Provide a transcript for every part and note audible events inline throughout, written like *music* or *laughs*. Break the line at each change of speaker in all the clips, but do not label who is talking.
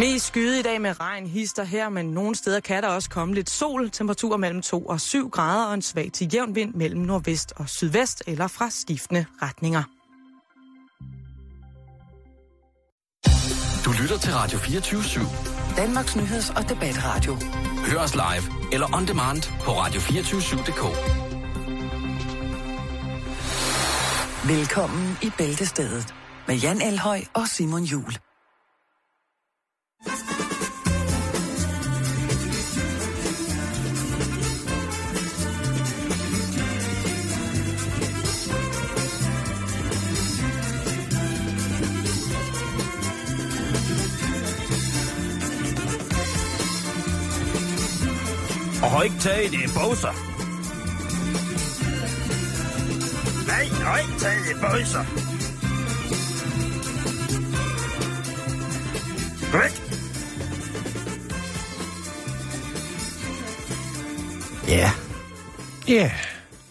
Mest skyde i dag med regn hister her, men nogle steder kan der også komme lidt sol. Temperaturer mellem 2 og 7 grader og en svag til jævn vind mellem nordvest og sydvest eller fra skiftende retninger.
Du lytter til Radio 24 /7.
Danmarks nyheds- og debatradio.
Hør os live eller on demand på radio247.dk.
Velkommen i Bæltestedet med Jan Elhøj og Simon Jul.
Og ikke tage det bøjser. Nej, jeg har ikke taget det bøjser. Væk!
Ja,
Ja.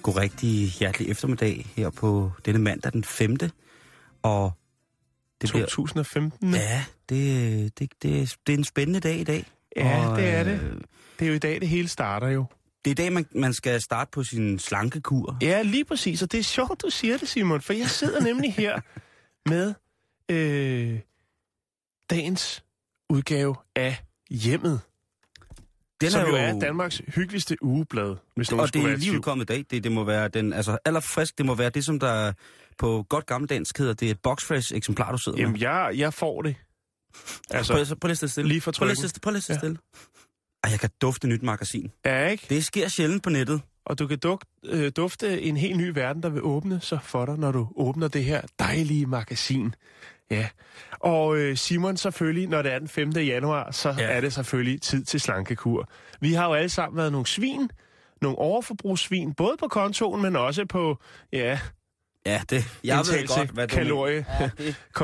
god rigtig hjertelig eftermiddag her på denne mandag den 5. Og det bliver,
2015.
ja, det, det, det, det er en spændende dag i dag.
Ja,
og,
det er det.
øh,
Det er jo i dag, det hele starter jo.
Det er i dag, man, man skal starte på sin slankekur.
Ja, lige præcis. Og det er sjovt, du siger det, Simon, for jeg sidder nemlig her med øh, dagens udgave af Hjemmet,
Den
som jo er Danmarks hyggeligste ugeblad, hvis nogen
Og det er lige udkommet i dag. Det, det må være den, altså allerfrisk, det må være det, som der på godt gammeldansk hedder, det er et boxfresh eksemplar, du sidder med.
Jamen, jeg, jeg får det. Altså,
Prøv, prøv lige at stille
lige for
Prøv lige
trykken.
at prøv lige at stille
Ja.
stille. Ej, jeg kan dufte nyt magasin.
Ja, ikke?
Det sker sjældent på nettet.
Og du kan duk, øh, dufte en helt ny verden, der vil åbne sig for dig, når du åbner det her dejlige magasin. Ja. Og øh, Simon, selvfølgelig, når det er den 5. januar, så
Ja.
er det selvfølgelig tid til slankekur. Vi har jo alle sammen været nogle svin, nogle overforbrugssvin, både på kontoen, men også på, ja,
Ja, det, jeg ved godt, hvad du
kalorie,
Ja,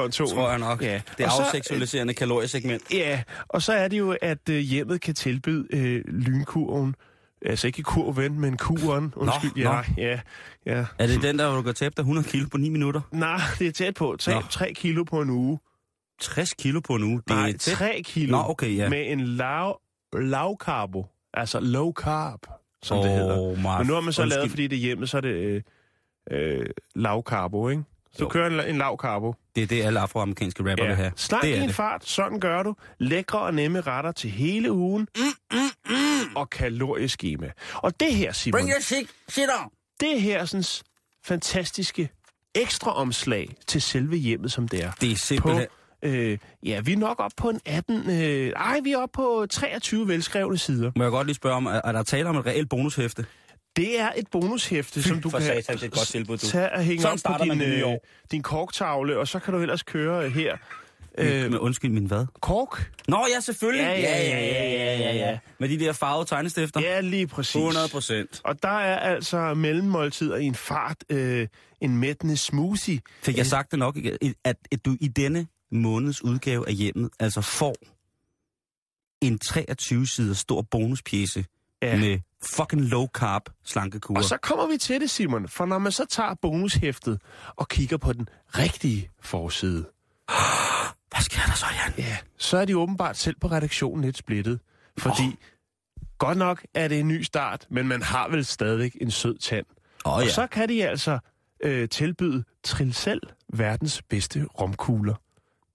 tror jeg nok.
Ja.
Det
så-
afseksualiserende kaloriesegment.
Ja, og så er det jo, at øh, hjemmet kan tilbyde øh, lynkurven. Altså ikke kurven, men kuren. Undskyld.
nå.
ja, ja, ja.
Er det den, der hvor du tabe dig 100 kilo på 9 minutter?
Nej, det er tæt på. Tab
Nå.
3 kilo på en uge.
60 kilo på en uge. Det
Nej,
er tæt.
3 kilo
Nå, okay, ja.
med en lav, lavkarbo. Altså low carb, som det
Åh,
hedder. Men nu har man så
undskyld.
lavet, fordi det er hjemme, så er det øh, øh, lavkarbo, ikke? Så
Jo.
kører en, en lavkarbo.
Det er det, alle afroamerikanske rapper vil have.
Slank
det
i
er
en
det.
fart, sådan gør du. Lækre og nemme retter til hele ugen. Mm, mm, mm. Og kalorieskema. Og det her, Simon,
Bring your shit, shit on.
det her er sådan fantastiske ekstra omslag til selve hjemmet, som det er.
Det er
på,
simpelthen...
øh, ja, vi er nok op på en 18, øh, ej, vi er op på 23 velskrevne sider.
Må jeg godt lige spørge om, er er der tale om et reelt bonushæfte?
Det er et bonushæfte, som du kan
satan, det er et godt tilbud, du.
tage og hænge
Sådan
op på din, øh, din korktavle, og så kan du ellers køre her.
Øh,
Øh,
med, undskyld, min hvad?
kork?
Nå, ja, selvfølgelig.
Ja, ja, ja, ja, ja, ja.
Med de der farvede tegnestifter.
Ja, lige præcis.
100 procent.
Og der er altså mellemmåltider i en fart, øh, en mættende smoothie.
Fik jeg sagt det nok, ikke? at, at du i denne måneds udgave af hjemmet altså får en 23-sider stor bonuspjece
Ja.
med fucking low carb slankekur.
Og så kommer vi til det, Simon, for når man så tager bonushæftet og kigger på den rigtige forside, *gasps*
Hvad sker der så, Jan?
ja, så er de åbenbart selv på redaktionen lidt splittet. Fordi oh. godt nok er det en ny start, men man har vel stadigvæk en sød tand. Og
ja.
så kan de altså øh, tilbyde Trill selv verdens bedste romkugler.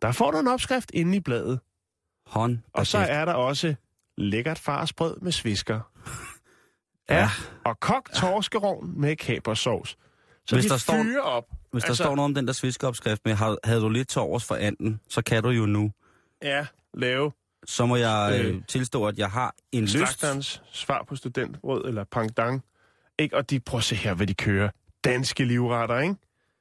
Der får du en opskrift inde i bladet.
Hånd.
Og så er der også lækkert farsbrød med svisker. Ja, og kogt torskerovn med kabersovs. Så
Hvis
de
der står-
op.
Hvis der
Altså-
står noget om den der sviskeopskrift med, har- havde du lidt til overs for anden, så kan du jo nu.
Ja, lave
Så må jeg øh,
Øh.
tilstå, at jeg har en lyst.
slagterens svar på studentbrød eller pangdang. Ikke? Og de prøver at se her, hvad de kører. Danske livretter, ikke?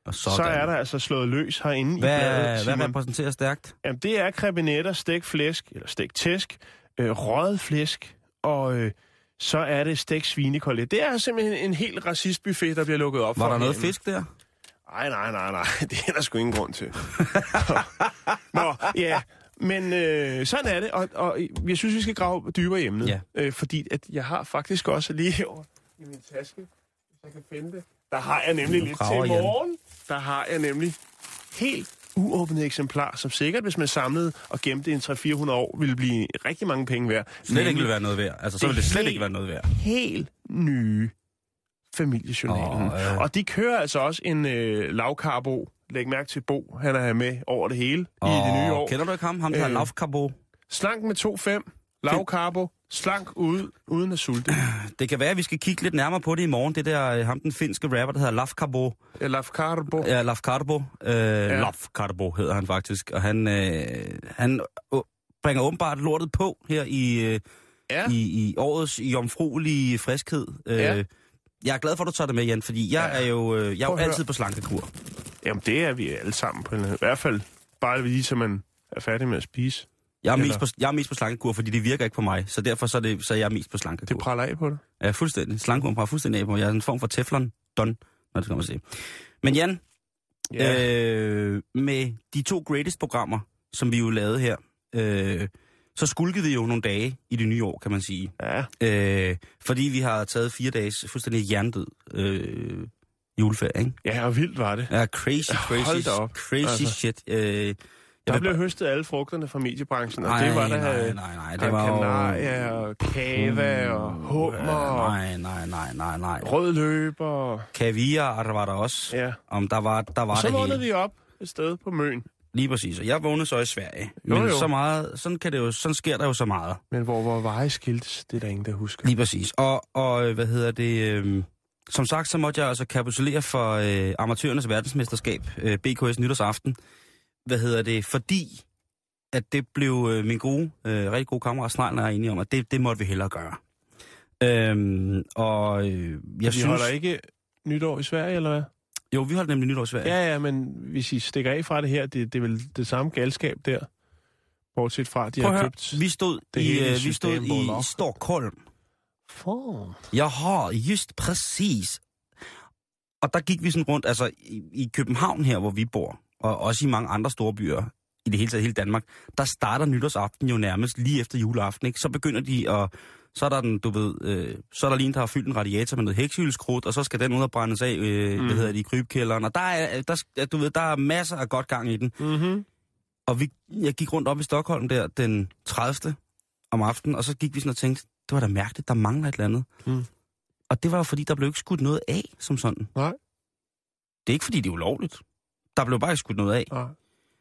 Og
Så, så er der altså slået løs herinde i
hvad,
bladet.
hvad
Simon.
repræsenterer stærkt?
Jamen, det er krebinetter, stegt flæsk, eller stegt tæsk, øh, røget flæsk, og øh, så er det stegt svinekolle. Det er simpelthen en helt racistbuffet, der bliver lukket op
Var
for
der noget fisk der?
Nej, nej, nej, nej. *laughs* Det er der sgu ingen grund til. *laughs* Nå, ja. Men øh, sådan er det, og, og jeg synes, vi skal grave dybere i emnet.
Ja.
Øh, fordi at jeg har faktisk også lige *laughs* herovre i min taske, hvis jeg kan finde det. Der har jeg nemlig lidt til i morgen. Der har jeg nemlig helt uåbnet eksemplar, som sikkert, hvis man samlede og gemte en 300-400 år, ville blive rigtig mange penge værd.
Slet ikke vil være noget værd. Altså, så
Det
vil det slet
helt-
ikke være noget værd.
Helt nye familiejournalen.
Åh, øh.
Og de kører altså også en øh, lavkarbo. Læg mærke til Bo, han er med over det hele i det nye år.
Kender du ikke ham? Ham, der
Øh.
Lauf Cabo.
Slank med 2,5. Lavkarbo. Slank ud, uden at sulte. *clears throat*
Det kan være, at vi skal kigge lidt nærmere på det i morgen. Det der, øh, ham den finske rapper, der hedder Lauf Cabo.
Lavkarbo.
Ja, Lauf Carbo. Øh, ja. Lauf Carbo hedder han faktisk. Og han, øh, han øh, bringer åbenbart lortet på her i, øh,
Ja.
i, i årets jomfruelige friskhed. Øh,
Ja.
Jeg er glad for, at du tager det med, Jan, fordi jeg
Ja.
er jo, øh, jeg er jo altid på slankekur.
Jamen, det er vi alle sammen på en I hvert fald bare lige, så man er færdig med at spise.
Jeg er, mest på, jeg er mest på slankekur, fordi det virker ikke på mig. Så derfor så er, det, så er jeg mest på
Det
slankekur.
praller af på det.
Ja, fuldstændig. Slankekuren har fuldstændig af på mig. Jeg er en form for teflon. Don, når det skal man se. Men Jan,
Ja.
øh, med de to greatest-programmer, som vi jo lavede her, øh, så skulkede vi jo nogle dage i det nye år, kan man sige.
ja.
Øh, fordi vi har taget fire dages fuldstændig jerndød øh, juleferie, ikke?
ja, og vildt var det.
Ja, crazy,
Hold
crazy,
da op.
crazy
Altså.
shit. Øh,
Der blev
bare-
høstet alle frugterne fra mediebranchen, og
nej,
det var der
nej, nej, nej, det var jo...
Canaria og kava og hummer og
Nej, nej, nej, nej, nej.
rød løber. og-
Kaviar, der var der også.
Ja.
Om der var, der var
Og så vågnede vi op et sted på Møn.
Lige præcis. Og jeg vågnede så i Sverige.
Jo,
Men
jo.
så meget, sådan, kan det jo, sådan sker der jo så meget.
Men hvor vores veje skiltes, det er der ingen, der husker.
Lige præcis. Og, og øh, hvad hedder det... Øh, som sagt, så måtte jeg altså kapitulere for øh, amatørernes verdensmesterskab, øh, BKS nytårsaften. Hvad hedder det? Fordi at det blev øh, min gode, øh, rigtig gode kammerat jeg er enige om, at det, det måtte vi hellere gøre. Øhm, og øh, jeg
Vi
synes...
holder ikke nytår i Sverige, eller hvad?
Jo, vi holdt nemlig nytår i Sverige.
Ja, ja, men hvis I stikker af fra det her, det, det er vel det samme galskab der. Bortset fra, de
Prøv
har købt...
vi stod,
det
i,
hele
øh, vi stod i. Stockholm.
For.
Jeg har just præcis. Og der gik vi sådan rundt, altså i, i København her, hvor vi bor, og også i mange andre store byer, i det hele taget hele Danmark, der starter nytårsaften jo nærmest lige efter juleaften, ikke? Så begynder de at... Så er der den, du ved, øh, så er der lige en, der har fyldt en radiator med noget hækshylskrudt, og så skal den ud og brændes af, øh, mm. hvad hedder det, i krybkælderen. Og der er, der, du ved, der er masser af godt gang i den.
Mm-hmm.
Og vi, jeg gik rundt op i Stockholm der den 30. om aftenen, og så gik vi sådan og tænkte, det var da mærkeligt, der mangler et eller andet.
Mm.
Og det var jo fordi, der blev ikke skudt noget af som sådan.
Nej.
Det er ikke fordi, det er ulovligt. Der blev bare skudt noget af.
Nej.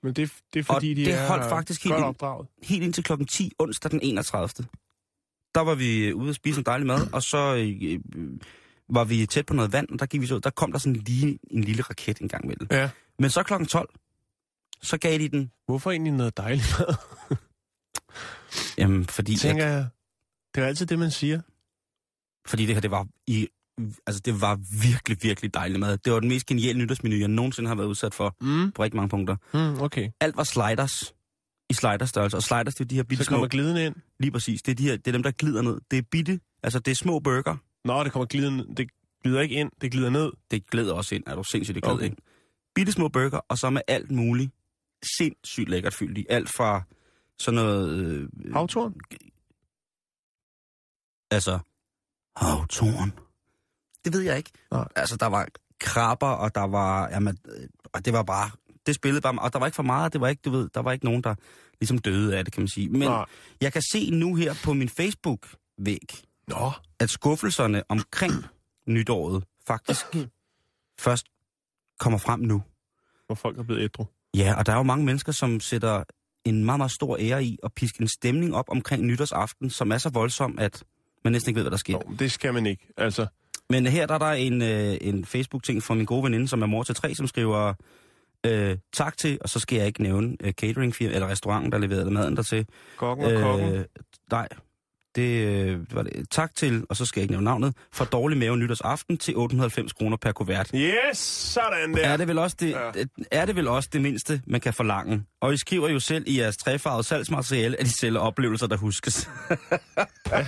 Men det, det er fordi,
Og
de
det
er
holdt faktisk helt
godt
ind-
opdraget.
Helt indtil klokken 10 onsdag den 31. Der var vi øh, ude og spise en dejlig mad, og så øh, øh, var vi tæt på noget vand, og der, gik vi så, der kom der sådan lige en lille raket en gang imellem.
Ja.
Men så klokken 12, så gav de den,
Hvorfor egentlig noget dejligt mad?
jamen, fordi,
Tænker
at,
jeg. Det er altid det, man siger.
fordi det her, det var i, altså det var virkelig, virkelig dejligt mad. Det var den mest geniale nytårsmenu, jeg nogensinde har været udsat for,
Mm.
på rigtig mange punkter.
Mm, okay.
Alt var sliders i sliderstørrelse, og sliders, det er de her bitte
Så
små,
kommer glidende ind.
lige præcis, det er, de her, det er dem, der glider ned. Det er bitte, altså det er små burger,
Nå, det kommer glidende. Det glider ikke ind, det glider ned.
det glæder også ind, er du sindssygt, det glæder
Okay.
okay. ind. Bitte små burger, og så med alt muligt sindssygt lækkert fyldt i. Alt fra sådan noget, øh,
Havtorn?
altså, havtorn. Det ved jeg ikke.
Nej.
Altså, der var krabber, og der var, jamen, øh, og det var bare, det spillede bare, og der var ikke for meget, det var ikke, du ved, der var ikke nogen, der ligesom døde af det, kan man sige. Men
Nej.
jeg kan se nu her på min Facebook-væg,
Nå.
at skuffelserne omkring *clears throat* nytåret faktisk *clears throat* først kommer frem nu.
Hvor folk er blevet ædru.
Ja, og der er jo mange mennesker, som sætter en meget, meget stor ære i at piske en stemning op omkring nytårsaften, som er så voldsom, at man næsten ikke ved, hvad der sker.
Nå, det skal man ikke. Altså,
Men her der er der en, øh, en Facebook-ting fra min gode veninde, som er mor til tre, som skriver øh, tak til, og så skal jeg ikke nævne øh, cateringfirma eller restauranten, der leverede maden dertil.
kokken og kokken.
nej, det øh, var det. Tak til, og så skal jeg ikke nævne navnet, for dårlig mave nytårsaften til 890 kroner per kuvert.
Yes, sådan der.
Er det, vel også det,
Ja.
ja. er det vel også det mindste, man kan forlange? Og I skriver jo selv i jeres trefarvede salgsmateriale, at de sælger oplevelser, der huskes. Jeg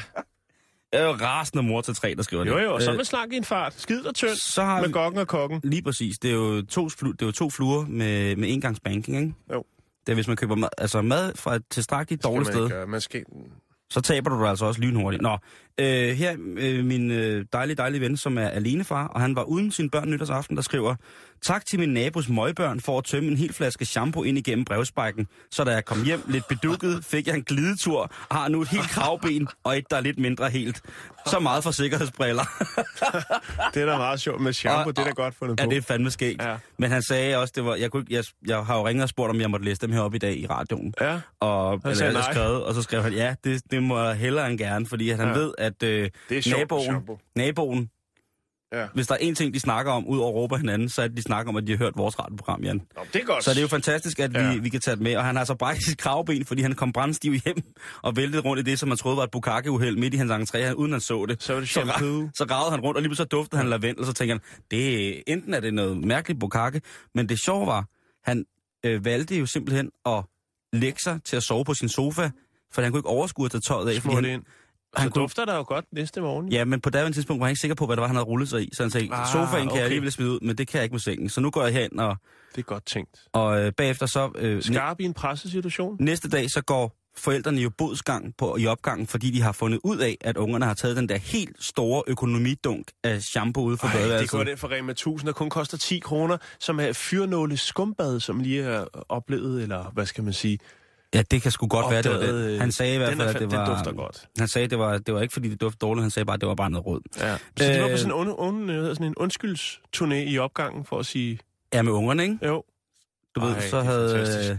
er jo rasende mor til tre, der skriver
Jo
det.
jo, og så
Øh,
med slank i en fart. Skid og tynd
så har
med
vi,
kokken og kokken.
lige præcis, det er jo to, flu, det er jo to fluer med, med engangsbanking, ikke?
Jo.
Det er, hvis man køber mad, altså mad fra et tilstrækkeligt dårligt sted.
man, ikke gøre. man skal...
så taber du dig altså også lynhurtigt. Nå, øh, her øh, min øh, dejlige, dejlige ven, som er alenefar, og han var uden sine børn nytårsaften, der skriver, Tak til min nabos møgbørn for at tømme en hel flaske shampoo ind igennem brevsprækken, så da jeg kom hjem lidt bedukket, fik jeg en glidetur og har nu et helt kravben og et, der er lidt mindre helt. Så meget for sikkerhedsbriller. *laughs*
Det er da meget sjovt med shampoo,
Og-
det er da godt fundet
Ja,
på.
det er fandme skægt.
Ja.
Men han sagde også, det var, jeg, kunne, jeg, jeg har jo ringet og spurgt, om jeg måtte læse dem her op i dag i radioen.
Ja,
Og,
Han sagde
eller
nej.
skrevet, og så skrev han, ja, det, det må jeg hellere end gerne, fordi han
Ja.
ved, at øh,
det er sjovt med
naboen, naboen,
Ja.
hvis der er en ting, de snakker om, ud over at af hinanden, så er det, de snakker om, at de har hørt vores radioprogram, Jan.
Nå, det er godt.
Så det er jo fantastisk, at vi,
Ja.
vi kan tage det med. Og han har så brækket sit kravben, fordi han kom brændstiv hjem og væltede rundt i det, som man troede var et bukake-uheld midt i hans entré, han- uden han så det.
Så det
Så, ra- så gravede han rundt, og lige så duftede han lavendel, og så tænker han, det, enten er det noget mærkeligt bukake, men det sjove var, han øh, valgte jo simpelthen at lægge sig til at sove på sin sofa, for han kunne ikke overskue at tage tøjet af. fordi
Smurt
han,
ind.
Han
Så
kunne-
dufter der jo godt næste morgen.
Ja, men på daværende tidspunkt var han ikke sikker på, hvad det var, han havde rullet sig i. Så han sagde,
Ah,
sofaen kan
okay.
jeg alligevel smide ud, men det kan jeg ikke med sengen. Så nu går jeg hen, og,
Det er godt tænkt.
og øh, bagefter så... Øh,
Skarp i en pressesituation.
Næste dag så går forældrene jo bodsgang på, i opgangen, fordi de har fundet ud af, at ungerne har taget den der helt store økonomidunk af shampoo ude fra
Ej, det
badeværelset.
går den for Rema 1000, der kun koster 10 kroner, som er fyrnåle skumbad, som lige er oplevet, eller hvad skal man sige?
Ja, det kan sgu godt være, det var det.
øh,
Han sagde i hvert fald, at det
den
var...
dufter godt.
Han sagde, det var, det var ikke, fordi det duftede dårligt. Han sagde bare, at det var bare noget rød.
Ja. Så det var på
Øh,
sådan en, hedder sådan en undskyldturné i opgangen, for at sige,
Ja, med ungerne, ikke?
jo,
Du ved,
Ej,
så
det er
havde... øh.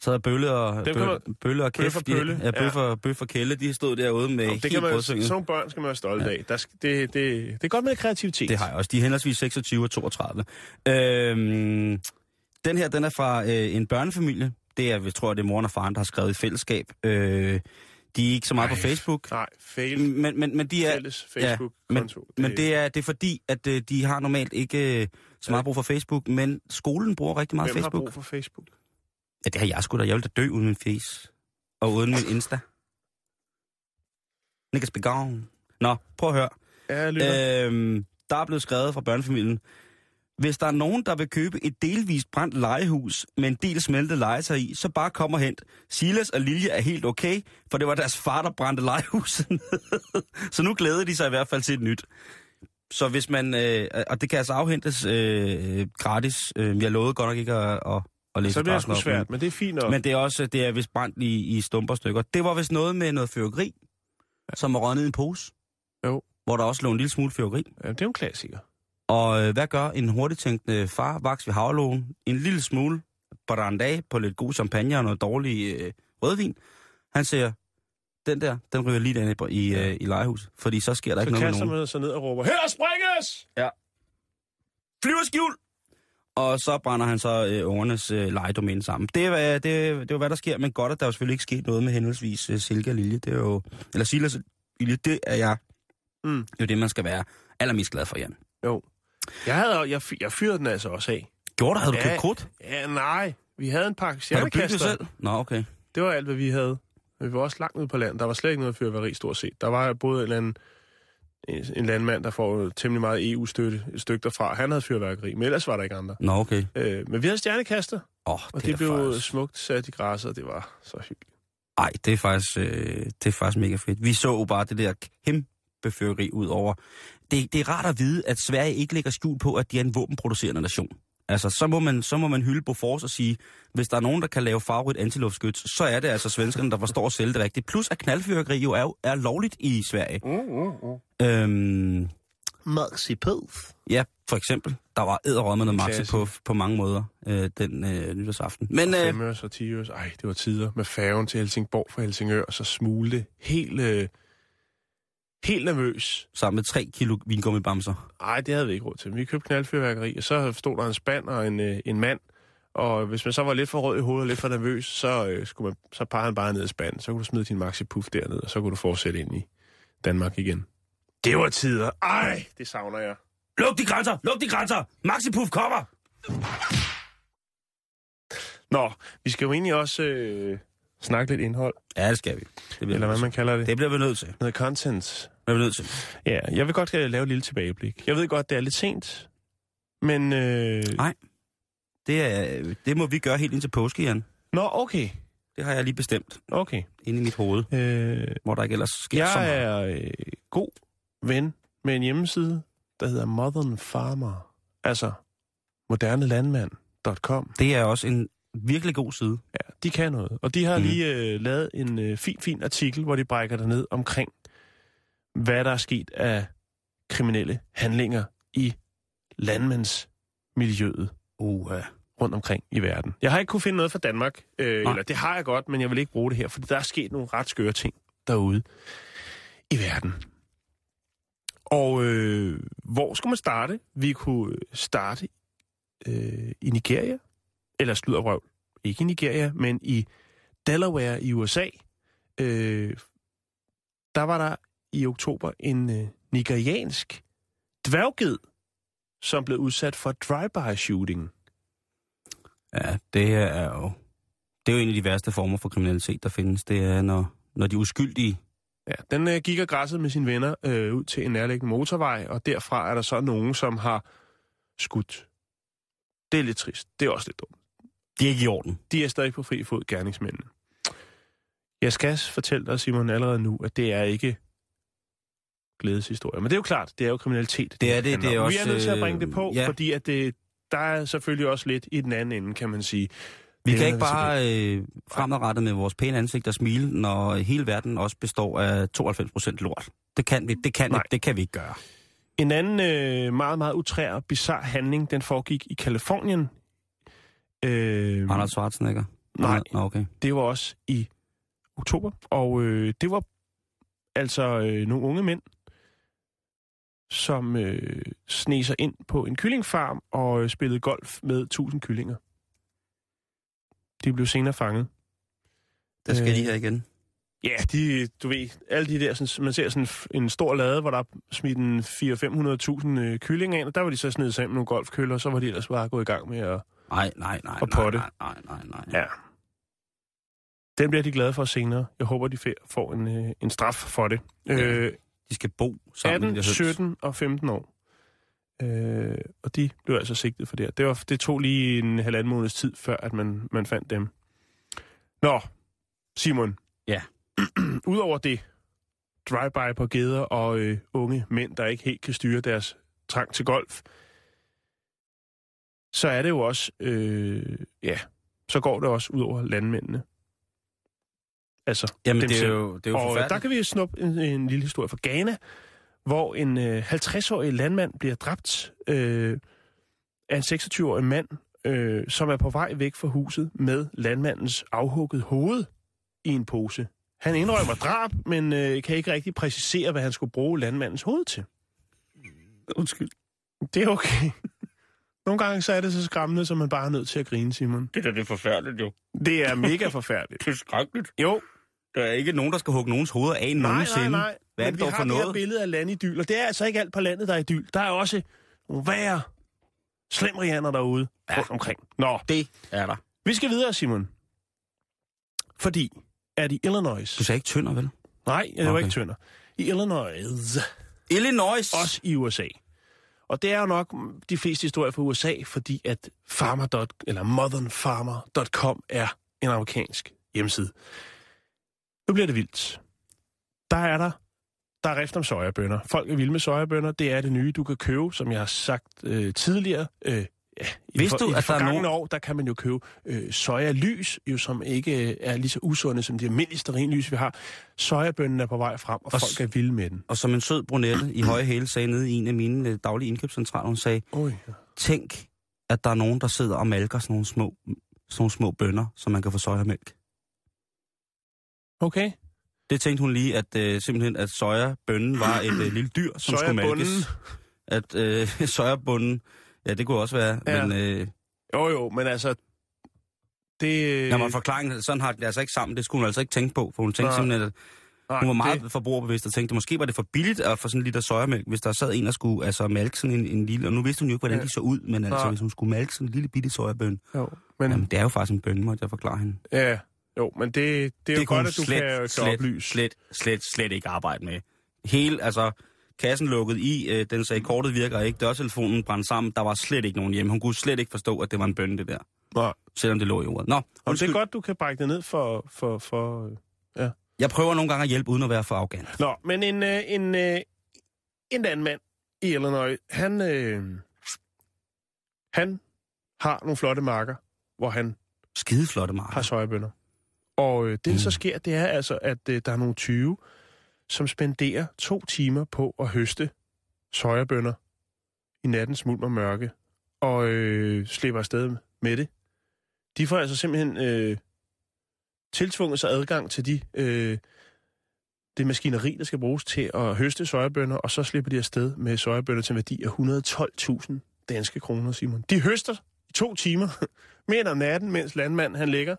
Så havde Bølle og,
Dem kan
Bølle, Bølle og
Bøf
Kæft,
og
de,
Pølle,
ja,
ja.
Bøf, og, Bøf og Kælle, de stod derude med helt
det kan man, sådan nogle børn skal man være stolt af. Der det, det, det er godt med kreativitet.
Det har jeg også. De er henholdsvis 26 og 32. Øhm, den her, den er fra øh, en børnefamilie. Det er, jeg tror, det er moren og faren, der har skrevet i fællesskab. Øh, de er ikke så meget
Ej.
på Facebook.
Nej, fail.
Men, men, men de er...
Fælles
Ja,
Facebook-konto.
men, men det er, det er fordi, at øh, de har normalt ikke øh, så meget brug for Facebook, men skolen bruger rigtig meget
Hvem har
Facebook.
brug for Facebook?
Ja, det har jeg sgu da. Jeg vil da dø uden min face. Og uden min Insta. Niggas be gone. Nå, prøv at høre.
Ja.
Øhm, der er blevet skrevet fra børnefamilien. Hvis der er nogen, der vil købe et delvist brændt legehus med en del smeltet legetøj i, så bare kom og hent. Silas og Lilje er helt okay, for det var deres far, der brændte legehuset *laughs* så nu glæder de sig i hvert fald til et nyt. Så hvis man, øh, og det kan altså afhentes øh, gratis. Øh, jeg lovede godt nok ikke at, at, at læse
så bliver det sgu svært, men det er fint nok.
men det er også det er vist brændt i, i stumper stykker. Det var vist noget med noget fyrkeri, ja. som var røget i en pose.
Jo.
Hvor der også lå en lille smule fyrkeri.
Ja, det er jo en klassiker.
Og øh, hvad gør en hurtigtænkende far, vaks ved havlågen? En lille smule brandag på lidt god champagne og noget dårlig øh, rødvin. Han siger, den der, den ryger lige derinde i, i, øh, i legehuset, fordi så sker der
Så
ikke noget med
kaster
nogen.
man sig ned og råber, her springes!
Flyverskjul! Og så brænder han så øh, ungernes øh, legedomæne sammen. Det er, det, det er hvad der sker, men godt, at der jo selvfølgelig ikke sket noget med henholdsvis øh, Silke og Lilje. Det er jo, eller Silas Lilje, det er jeg.
Mm.
Det er jo det, man skal være allermest glad for, Jan.
Jo. Jeg, havde, jeg, jeg fyrede den altså også af.
Gjorde du? Havde du
Ja.
købt krudt?
Ja, nej. Vi havde en pakke
Har du bygget det
stjernekaster.
selv? Nå, okay.
Det var alt, hvad vi havde. Men vi var også langt ude på land. Der var slet ikke noget fyrværkeri, stort set. Der var både en, eller anden, en, landmand, der får temmelig meget EU-støtte et stykke derfra. Han havde fyrværkeri, men ellers var der ikke andre.
Nå, okay.
Øh, men vi havde stjernekaster,
Åh, oh,
og
det,
det,
er
blev
faktisk...
smukt sat i græsset, og det var så hyggeligt.
Ej, det er faktisk, øh, det er faktisk mega fedt. Vi så jo bare det der kæmpe fyrkeri ud over. Det, det er rart at vide, at Sverige ikke lægger skjul på, at de er en våbenproducerende nation. Altså, så må man, så må man hylde Bofors og sige, hvis der er nogen, der kan lave farverigt antiluftskyt, så er det altså svenskerne, der forstår at sælge det rigtigt. Plus at knaldfyrkeri jo er, er lovligt i Sverige. Mm, mm, mm. Øhm,
Maxi Puff.
ja, for eksempel. Der var æderrød med noget maxi på, på mange måder øh, den øh, nytårsaften. Men øh,
5 øres og 10 øres. Ej, det var tider med færgen til Helsingborg fra Helsingør, og så smulte helt, øh, helt nervøs.
sammen med tre kilo vingummibamser.
Ej, det havde vi ikke råd til. Vi købte knaldfyrværkeri, og så stod der en spand og en, øh, en mand. Og hvis man så var lidt for rød i hovedet og lidt for nervøs, så, øh, skulle man, så pegede han bare ned i spanden. Så kunne du smide din maxi puff derned, og så kunne du fortsætte ind i Danmark igen. Det var tider. Ej, det savner jeg.
Luk de grænser! Luk de grænser! Maxi Puff kommer!
Nå, vi skal jo egentlig også øh, snakke lidt indhold,
Ja, det skal vi. Det
eller hvad man kalder det.
det bliver vi nødt til.
Noget content.
Det bliver vi nødt til.
Ja, jeg vil godt øh, lave et lille tilbageblik. Jeg ved godt, det er lidt sent, men... Øh...
Nej. Det, er, det må vi gøre helt indtil påske, Jan.
Nå, okay.
Det har jeg lige bestemt
Okay.
inde i mit hoved,
Øh,
hvor der ikke ellers sker så
jeg er øh, god ven med en hjemmeside, der hedder Modern Farmer. Altså modernelandmand.com.
Det er også en virkelig god side.
Ja, de kan noget. Og de har mm. lige øh, lavet en øh, fin, fin artikel, hvor de brækker det ned omkring, hvad der er sket af kriminelle handlinger i landmandsmiljøet
Uh,
rundt omkring i verden. Jeg har ikke kunne finde noget fra Danmark, øh,
Nej.
eller det har jeg godt, men jeg vil ikke bruge det her, for der er sket nogle ret skøre ting derude i verden. Og øh, hvor skulle man starte? Vi kunne starte øh, i Nigeria, eller sluderrøv, ikke i Nigeria, men i Delaware i USA. Øh, der var der i oktober en øh, nigeriansk dværgged, som blev udsat for drive-by shooting.
ja, det er jo... Det er jo en af de værste former for kriminalitet, der findes. Det er, når, når de uskyldige...
Ja, den øh, gik og græssede med sine venner øh, ud til en nærliggende motorvej, og derfra er der så nogen, som har skudt. Det er lidt trist. Det er også lidt dumt.
De er ikke i orden.
De er stadig på fri fod, gerningsmændene. Jeg skal fortælle dig, Simon, allerede nu, at det er ikke glædeshistorie. Men det er jo klart, det er jo kriminalitet.
Det er det, det er også,
Vi er nødt til at bringe det på,
øh, ja.
fordi at det, der er selvfølgelig også lidt i den anden ende, kan man sige.
Vi
Det
kan ikke bare øh, fremadrettet med vores pæne ansigt og smile, når hele verden også består af 92 procent lort. Det kan vi, det kan, vi,
Nej.
det kan vi ikke gøre.
En anden øh, meget, meget utrær og bizarre handling, den foregik i Kalifornien. Øh,
Arnold Schwarzenegger?
Nej.
Okay.
Det var også i oktober, og øh, det var altså øh, nogle unge mænd, som øh, sne sig ind på en kyllingfarm og øh, spillede golf med 1000 kyllinger. De blev senere fanget.
Der skal
Øh,
de her igen.
Ja, de, du ved, alle de der, sådan, man ser sådan en stor lade, hvor der er smidt en 400-500.000 øh, kyllinger ind, og der var de så snedet sig ind med nogle golfkøller, og så var de ellers bare gået i gang med at...
Nej, nej, nej,
Og
nej,
potte.
nej, nej, nej, nej.
Ja. Den bliver de glade for senere. Jeg håber, de får en, øh, en straf for det.
Ja.
Øh,
De skal bo sammen med
18,
de der høns.
17 og 15 år. Øh, og de blev altså sigtet for det her. Det, var, det tog lige en halvanden måneds tid, før at man, man fandt dem. Nå, Simon.
Ja. *clears throat*
Udover det, drive-by på geder og øh, unge mænd, der ikke helt kan styre deres trang til golf, så er det jo også, øh, ja, så går det også ud over landmændene. Altså,
Jamen,
dem
det er
selv.
jo, det er jo
og øh, der kan vi snuppe en, en lille historie fra Ghana, hvor en øh, 50-årig landmand bliver dræbt øh, af en 26-årig mand, øh, som er på vej væk fra huset med landmandens afhugget hoved i en pose. Han indrømmer drab, men øh, kan ikke rigtig præcisere, hvad han skulle bruge landmandens hoved til.
Undskyld.
Det er okay. *laughs* Nogle gange så er det så skræmmende, så man bare er nødt til at grine, Simon.
Det er da det er forfærdeligt, jo.
Det er mega forfærdeligt.
Det er skrækkeligt.
Jo,
Der er ikke nogen, der skal hugge nogens hoveder af
nej,
nogensinde.
nej, nej.
Hvad er det
vi
dog
har
for
det
noget?
billede af landidyl, og det er altså ikke alt på landet, der er idyl. Der er også nogle værre slemrianer derude ja. rundt omkring. Nå,
Det er der.
vi skal videre, Simon. Fordi, at i Illinois...
Du sagde ikke tønder, vel?
Nej, det var
Okay.
ikke tønder. I Illinois,
Illinois.
også i USA. Og det er jo nok de fleste historier fra USA, fordi at farmer. eller modernfarmer.com er en amerikansk hjemmeside. Nu bliver det vildt. Der er der, der er rift om sojabønner. Folk er vilde med sojabønner. Det er det nye, du kan købe, som jeg har sagt øh, tidligere. Øh, ja, i
Vidste
for,
du,
i de
at der er
forgangne
nogen-
år, der kan man jo købe øh, sojalys, jo, som ikke øh, er lige så usunde som de almindelige sterinlys, vi har. Sojabønnen er på vej frem, og,
Og
folk er vilde med den.
Og som en sød brunette i høje hæle sagde nede i en af mine øh, daglige indkøbscentraler, hun sagde,
Oj,
tænk, at der er nogen, der sidder og malker sådan nogle små, sådan nogle små bønner, så man kan få sojamælk.
Okay.
Det tænkte hun lige, at øh, simpelthen, at sojabønnen var et øh, lille dyr, som skulle malkes. At øh, *laughs* sojabunden, ja, det kunne også være,
Ja.
men øh,
Jo, jo, men altså... Det...
når man forklaringen, sådan har det altså ikke sammen, det skulle hun altså ikke tænke på, for hun tænkte
Nej.
simpelthen, at
Nej,
hun var meget
Det,
forbrugerbevidst og tænkte, måske var det for billigt at få sådan en liter sojamælk, hvis der sad en, der skulle altså, malke sådan en, en lille, og nu vidste hun jo ikke, hvordan
Ja.
de så ud, men altså,
Nej.
hvis hun skulle malke sådan en lille bitte sojabøn,
jo, men,
jamen det er jo faktisk en bønne, måtte jeg forklare hende.
ja, jo, men det, det er
det
jo godt, at du
slet,
kan, kan
slet,
oplyse.
slet, slet, slet ikke arbejde med. Hele, altså, kassen lukket i, øh, den sagde, kortet virker ikke, dørtelefonen brændte sammen, der var slet ikke nogen hjemme. Hun kunne slet ikke forstå, at det var en bønne, det der.
Nej.
selvom det lå i jorden. Nå,
Og det er godt, du kan brække det ned for... for, for øh.
Jeg prøver nogle gange at hjælpe, uden at være for arrogant.
Nå, men en, øh, en, øh, en anden mand i Illinois, han, øh, han har nogle flotte marker, hvor han
Skide flotte marker.
har sojabønner. Og øh, det, der så sker, det er altså, at øh, der er nogle 20, som spenderer to timer på at høste sojabønner i nattens mulm og mørke, og øh, slipper afsted med det. De får altså simpelthen øh, tiltvunget sig adgang til de, øh, det maskineri, der skal bruges til at høste sojabønner, og så slipper de afsted med sojabønner til en værdi af 112.000 danske kroner, Simon. De høster i to timer, *laughs* midt om natten, mens landmanden han ligger.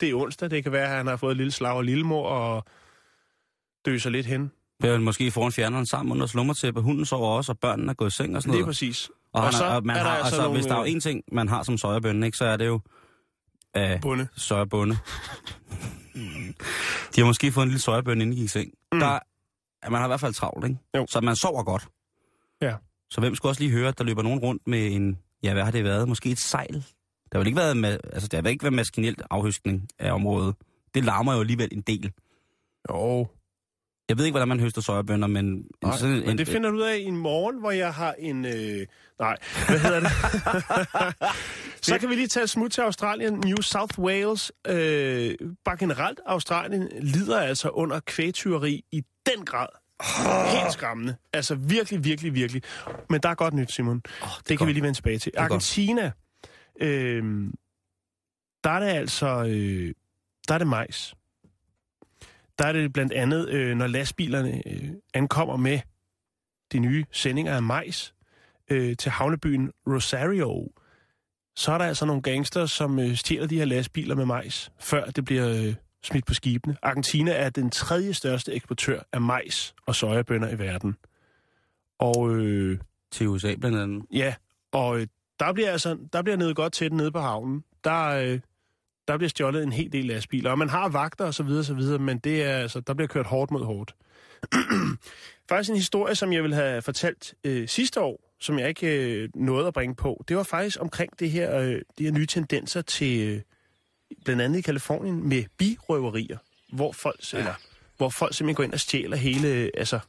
Det er onsdag, det kan være, at han har fået et lille slag og lillemor og døser lidt hen.
Jeg vil måske foran fjerneren sammen under slummertæppe. Hunden sover også, og børnene er gået i seng og sådan noget.
præcis.
Og, han
så
er, og man
er
har,
altså
altså,
nogle,
hvis der er jo en ting, man har som sojabønne, ikke, så er det jo øh,
Bunde.
sojabunde. *laughs* De har måske fået en lille sojabønne, inden de gik i seng. Mm. Der, man har i hvert fald travlt, ikke?
Jo.
Så man sover godt.
Ja.
Så hvem skulle også lige høre, at der løber nogen rundt med en, ja, hvad har det været? Måske et sejl? Der har ikke været, ma- altså, der har ikke været maskinelt afhøstning af området. Det larmer jo alligevel en del.
Jo,
Jeg ved ikke, hvordan man høster sojabønner, men... en
Nej,
sådan en,
men det finder du ud af i en morgen, hvor jeg har en... Øh, nej, hvad hedder det? *laughs* så kan vi lige tage et smut til Australien. New South Wales. Øh, bare generelt, Australien lider altså under kvægtyveri i den grad. Helt skræmmende. Altså virkelig, virkelig, virkelig. Men der er godt nyt, Simon. Oh, det, det kan
godt.
vi lige vende tilbage til.
er godt.
Øh, der er det altså... Øh, der er det majs. Der er det blandt andet, øh, når lastbilerne øh, ankommer med de nye sendinger af majs øh, til havnebyen Rosario, så er der altså nogle gangster, som øh, stjæler de her lastbiler med majs, før det bliver øh, smidt på skibene. Argentina er den tredje største eksportør af majs og sojabønner i verden. Og øh,
Til USA blandt andet.
ja, og øh, der bliver altså der bliver nede godt til den nede på havnen. Der, øh, der bliver stjålet en hel del lastbiler, og man har vagter og så videre, så videre, men det er altså, der bliver kørt hårdt mod hårdt. *clears throat* faktisk en historie, som jeg ville have fortalt øh, sidste år, som jeg ikke øh, nåede at bringe på, det var faktisk omkring det her, øh, de her nye tendenser til, øh, blandt andet i Kalifornien, med birøverier, hvor folk, ja. eller, hvor folk simpelthen går ind og stjæler hele, øh, altså,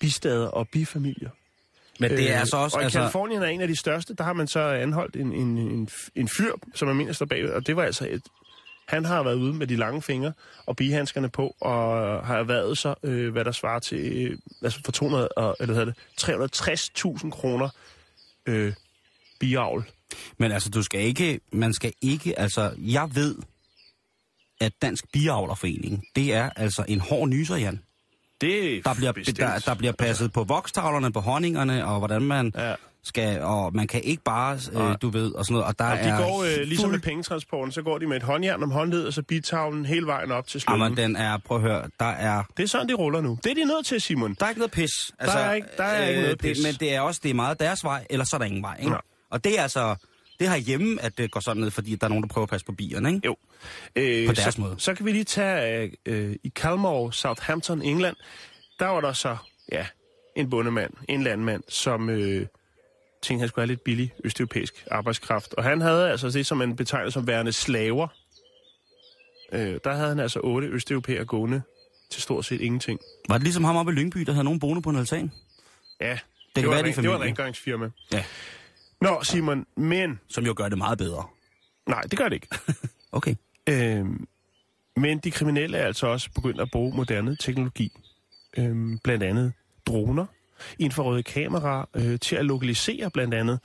bistader og bifamilier.
Men det er
Øh,
altså også...
Og i
altså,
Kalifornien er en af de største, der har man så anholdt en, en, en, en fyr, som er mindst der bagved, og det var altså et... Han har været ude med de lange fingre og bihandskerne på, og har erhvervet sig, øh, hvad der svarer til, øh, altså for 200, og, eller hvad det, 360.000 kroner øh, biavl.
Men altså, du skal ikke, man skal ikke, altså, jeg ved, at Dansk Biavlerforening, det er altså en hård nyser, Jan.
Det er
Der bliver,
bestemt.
der, der bliver passet på vokstavlerne, på honningerne, og hvordan man
Ja.
skal, og man kan ikke bare, øh, du ved, og sådan noget, og der
Og de
er
går, øh, ligesom med
fuld-
pengetransporten, så går de med et håndjern om håndled, og så bitavlen hele vejen op til slummen.
Jamen, den er, prøv at høre, der er,
Det er sådan, de ruller nu. Det er de nødt til, Simon.
der er ikke noget pis. Altså,
er ikke- der er ikke noget pis.
Det, men det er også, det er meget deres vej, eller så er der ingen vej, ikke?
Ja.
Og det er altså, det her hjemme, at det går sådan ned, fordi der er nogen, der prøver at passe på bierne, ikke?
Jo. Øh,
På deres
så,
måde.
Så kan vi lige tage øh, i Calmore, Southampton, England. Der var der så, ja, en bondemand, en landmand, som øh, tænkte, han skulle have lidt billig østeuropæisk arbejdskraft. Og han havde altså det, som man betegner som værende slaver. Øh, der havde han altså otte østeuropæere gående til stort set ingenting.
Var det ligesom ham oppe i Lyngby, der havde nogen boende på en altan?
Ja,
Det,
det,
kan
var,
være,
ren- det var et rengøringsfirma.
Ja.
Nå, Simon, men...
som jo gør det meget bedre.
Nej, det gør det ikke. *laughs*
Okay.
Øhm, men de kriminelle er altså også begyndt at bruge moderne teknologi. Øhm, blandt andet droner, infrarøde kameraer, øh, til at lokalisere blandt andet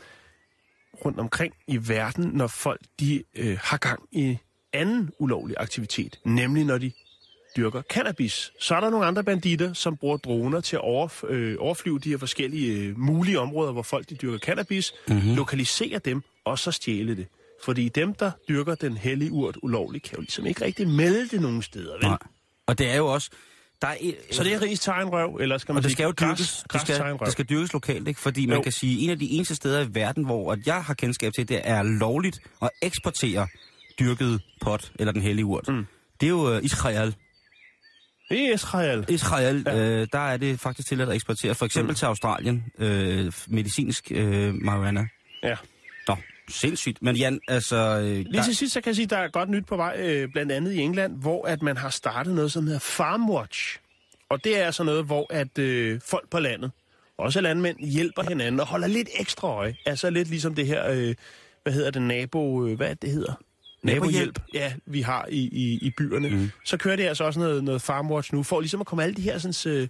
rundt omkring i verden, når folk de øh, har gang i anden ulovlig aktivitet, nemlig når de dyrker cannabis. Så er der nogle andre banditter, som bruger droner til at overf- øh, overflyve de her forskellige øh, mulige områder, hvor folk de dyrker cannabis, mm-hmm. lokalisere dem og så stjæle det. Fordi dem, der dyrker den hellige urt ulovligt, kan jo ligesom ikke rigtig melde det nogen steder, vel?
Nej. Og det er jo også... Der er,
Så det er ris tegnrøv, eller skal man
og det
sige
skal jo
græs,
dyrkes, det
græs
skal, det skal dyrkes lokalt, ikke? Fordi man
Jo.
kan sige, en af de eneste steder i verden, hvor at jeg har kendskab til, det er lovligt at eksportere dyrket pot, eller den hellige urt. Mm. Det er jo uh, Israel.
Er Israel.
Israel,
Ja.
øh, der er det faktisk tilladt at eksportere, for eksempel mm. til Australien, øh, medicinsk øh, marijuana.
Ja.
Nå, Sindssygt. Men Jan, altså... Øh,
Lige
der,
til sidst, så kan jeg sige, at der er godt nyt på vej, øh, blandt andet i England, hvor at man har startet noget, som hedder Farmwatch. Og det er altså noget, hvor at øh, folk på landet, også landmænd, hjælper hinanden og holder lidt ekstra øje. Altså lidt ligesom det her, øh, hvad hedder det, nabo... Øh, hvad det, det hedder?
Nabohjælp.
Ja, vi har i, i, i byerne. Mm. Så kører det altså også noget, noget Farmwatch nu, for ligesom at komme alle de her sådan, øh,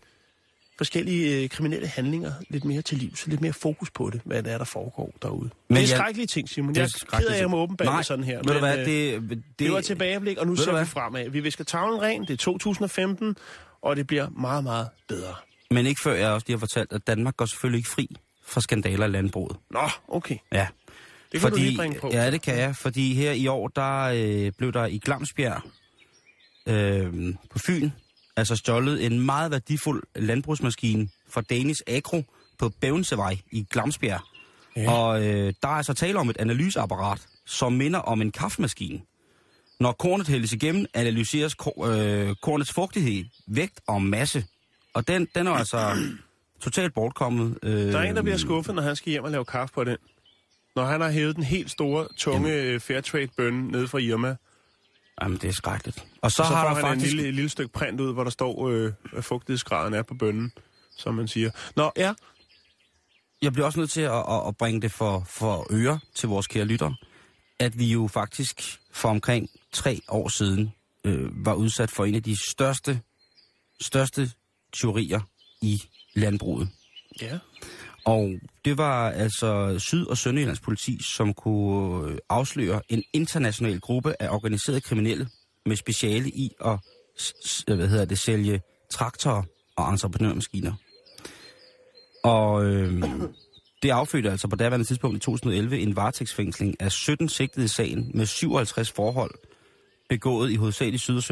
forskellige øh, kriminelle handlinger lidt mere til liv, så lidt mere fokus på det, hvad det er, der foregår derude. Men det er
jeg-
skrækkelige ting, Simon. Jeg er ked af, at jeg må åbenbare sådan her. Men,
hvad,
øh,
det, det,
det var tilbageblik, og nu ser vi fremad. Vi visker tavlen ren, det er 2015, og det bliver meget, meget bedre.
Men ikke før jeg også lige har fortalt, at Danmark går selvfølgelig ikke fri fra skandaler i landbruget.
Nå, okay.
Ja.
Det kan du lige bringe på.
Ja, det kan jeg, fordi her i år, der øh, blev der i Glamsbjerg øh, på Fyn, altså stjålet en meget værdifuld landbrugsmaskine fra Danish Agro på Bævnsevej i Glamsbjerg.
Ja.
Ja. Og øh, der er altså tale om et analyseapparat, som minder om en kaffemaskine. Når kornet hældes igennem, analyseres ko- øh, kornets fugtighed, vægt og masse. Og den, den er altså totalt bortkommet. Øh,
Der er en, der bliver skuffet, når han skal hjem og lave kaffe på den. Når han har hævet den helt store, tunge Jamen. Fairtrade-bønne ned fra Irma,
Jamen, det er skrækkeligt. Og så,
så, så
har der
han
faktisk...
en lille, lille stykke print ud, hvor der står, øh, hvad fugtighedsgraden er på bønnen, som man siger. Nå, ja.
jeg bliver også nødt til at, at, at bringe det for, for øre til vores kære lytter, at vi jo faktisk for omkring tre år siden øh, var udsat for en af de største, største teorier i landbruget.
Ja.
Og det var altså Syd- og Sønderjyllands politi, som kunne øh, afsløre en international gruppe af organiserede kriminelle med speciale i at s- s- øh, hvad hedder det, sælge traktorer og entreprenørmaskiner. Og øh, det affødte altså på daværende tidspunkt i 2011 en varetægtsfængsling af 17 sigtede i sagen med 57 forhold begået i hovedsageligt Syd- og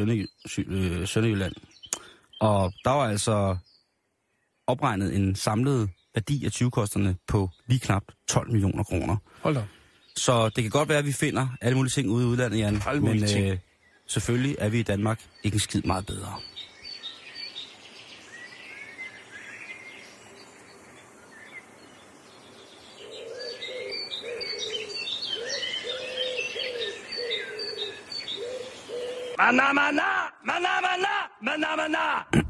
Sy- øh, Sønderjylland. Og der var altså opregnet en samlet værdi af 20-kosterne på lige knap 12 millioner kroner.
Hold da.
Så det kan godt være, at vi finder alle mulige ting ude i udlandet, Jan.
Alle mulige
men
ting.
øh, selvfølgelig er vi i Danmark ikke en skid meget bedre.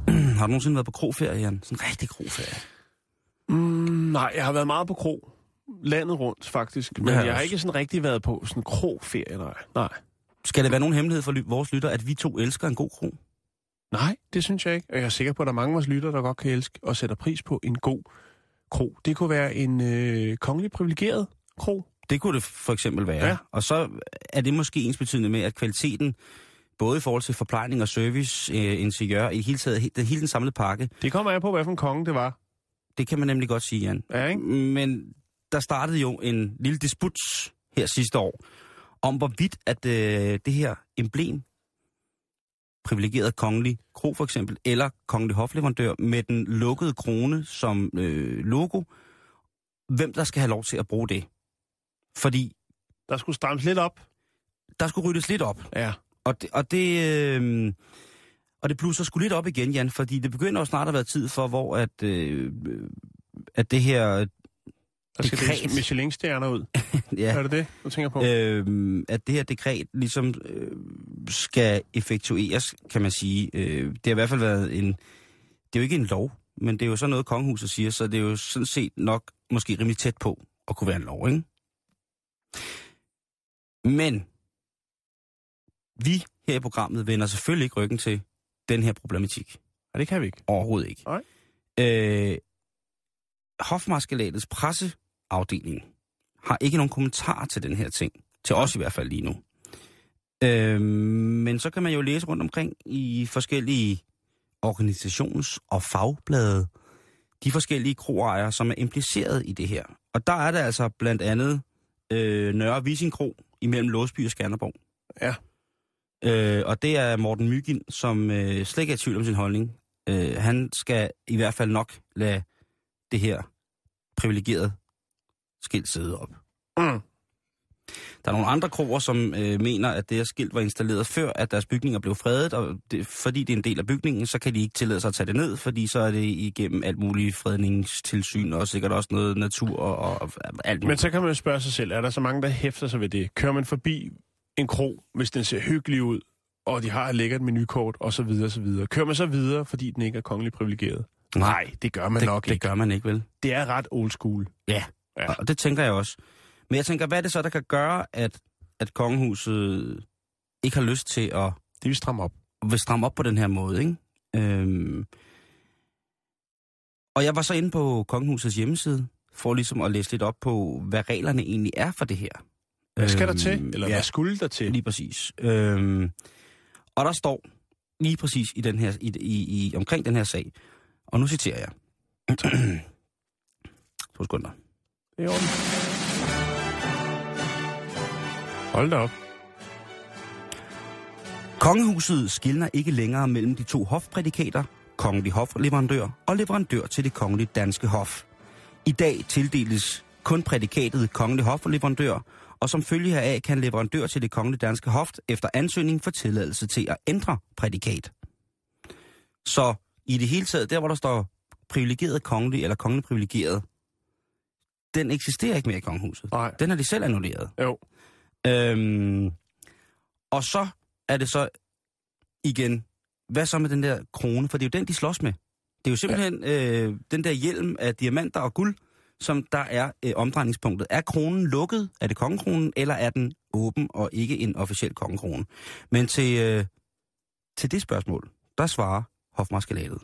*clears throat* Har du nogensinde været på krogferie, Jan? Sådan en rigtig krogferie.
Mm, nej, jeg har været meget på krog. Landet rundt, faktisk. Men
har jeg
har ikke sådan rigtig været på sådan en krogferie, nej. Nej.
Skal det være nogen hemmelighed for ly- vores lytter, at vi to elsker en god krog?
Nej, det synes jeg ikke. Og jeg er sikker på, at der er mange af vores lytter, der godt kan elske og sætter pris på en god krog. Det kunne være en øh, kongelig privilegeret krog.
Det kunne det for eksempel være.
Ja.
Og så er det måske ens betydende med, at kvaliteten, både i forhold til forplejning og service, øh, interiør, i hele taget, det hele den samlede pakke,
Det kommer an på, hvad for en konge det var.
Det kan man nemlig godt sige, Jan.
Ja, ikke?
Men der startede jo en lille disput her sidste år, om hvorvidt at øh, det her emblem, privilegeret kongelig kro for eksempel, eller kongelig hofleverandør med den lukkede krone som øh, logo, hvem der skal have lov til at bruge det. Fordi
Der skulle strammes lidt op.
der skulle ryddes lidt op.
Ja.
Og det, og det, øh, og det blusser sgu lidt op igen, Jan, fordi det begynder jo snart at være tid for, hvor at, øh, at det her...
Der skal
Dekret.
Michelin-stjerner ud. *laughs*
Ja,
Er det det, du tænker på?
øh, at det her dekret ligesom øh, skal effektueres, kan man sige. Øh, det har i hvert fald været en... Det er jo ikke en lov, men det er jo sådan noget, kongehuset siger, så det er jo sådan set nok måske rimelig tæt på at kunne være en lov, ikke? Men vi her i programmet vender selvfølgelig ikke ryggen til den her problematik.
Ja, det kan vi ikke.
Overhovedet ikke.
Nej.
Øh, Hofmarskalatets presseafdeling har ikke nogen kommentar til den her ting. Til os i hvert fald lige nu. Øh, men så kan man jo læse rundt omkring i forskellige organisations- og fagblade, de forskellige kroejere, som er impliceret i det her. Og der er der altså blandt andet øh, Nørre Vising Kro imellem Låsby og Skanderborg.
Ja.
Øh, og det er Morten Mygin, som øh, slet ikke er i tvivl om sin holdning. Øh, han skal i hvert fald nok lade det her privilegerede skilt sidde op.
Mm.
Der er nogle andre kroer, som øh, mener, at det her skilt var installeret før, at deres bygninger blev fredet, og det, fordi det er en del af bygningen, så kan de ikke tillade sig at tage det ned, fordi så er det igennem alt muligt fredningstilsyn, og sikkert også noget natur og, og alt
Men
muligt.
så kan man jo spørge sig selv, er der så mange, der hæfter sig ved det? Kører man forbi en kro, hvis den ser hyggelig ud, og de har et lækkert menukort, og så videre, og så videre. Kører man så videre, fordi den ikke er kongeligt privilegeret? Nej, det gør man
det,
nok
det
ikke.
gør man ikke, vel?
Det er ret old school.
Ja,
Ja.
Og det tænker jeg også. Men jeg tænker, hvad er det så, der kan gøre, at, at kongehuset ikke har lyst til at,
Det vil stramme op.
vil stramme op på den her måde, ikke? Øhm. Og jeg var så inde på kongehusets hjemmeside, for ligesom at læse lidt op på, hvad reglerne egentlig er for det her.
Hvad skal der
Øhm,
til? Eller
ja,
hvad skulle der til?
Lige præcis. Øhm, og der står lige præcis i den her, i, i, i, omkring den her sag, og nu citerer jeg. *clears throat* to sekunder.
Det er orden. Hold da op.
Kongehuset skiller ikke længere mellem de to hofprædikater, kongelig hofleverandør og leverandør til det kongelige danske hof. I dag tildeles kun prædikatet kongelig hofleverandør, og som følge heraf kan leverandør til det kongelige danske hof efter ansøgning få tilladelse til at ændre prædikat. Så i det hele taget, der hvor der står privilegeret kongelig eller kongelig privilegeret, den eksisterer ikke mere i kongehuset.
Nej.
Den har de selv annulleret.
Jo.
Øhm, og så er det så igen, hvad så med den der krone? For det er jo den, de slås med. Det er jo simpelthen ja. øh, den der hjelm af diamanter og guld, som der er øh, omdrejningspunktet. Er kronen lukket? Er det kongekronen, eller er den åben og ikke en officiel kongekrone? Men til, øh, til det spørgsmål, der svarer hofmarskalatet.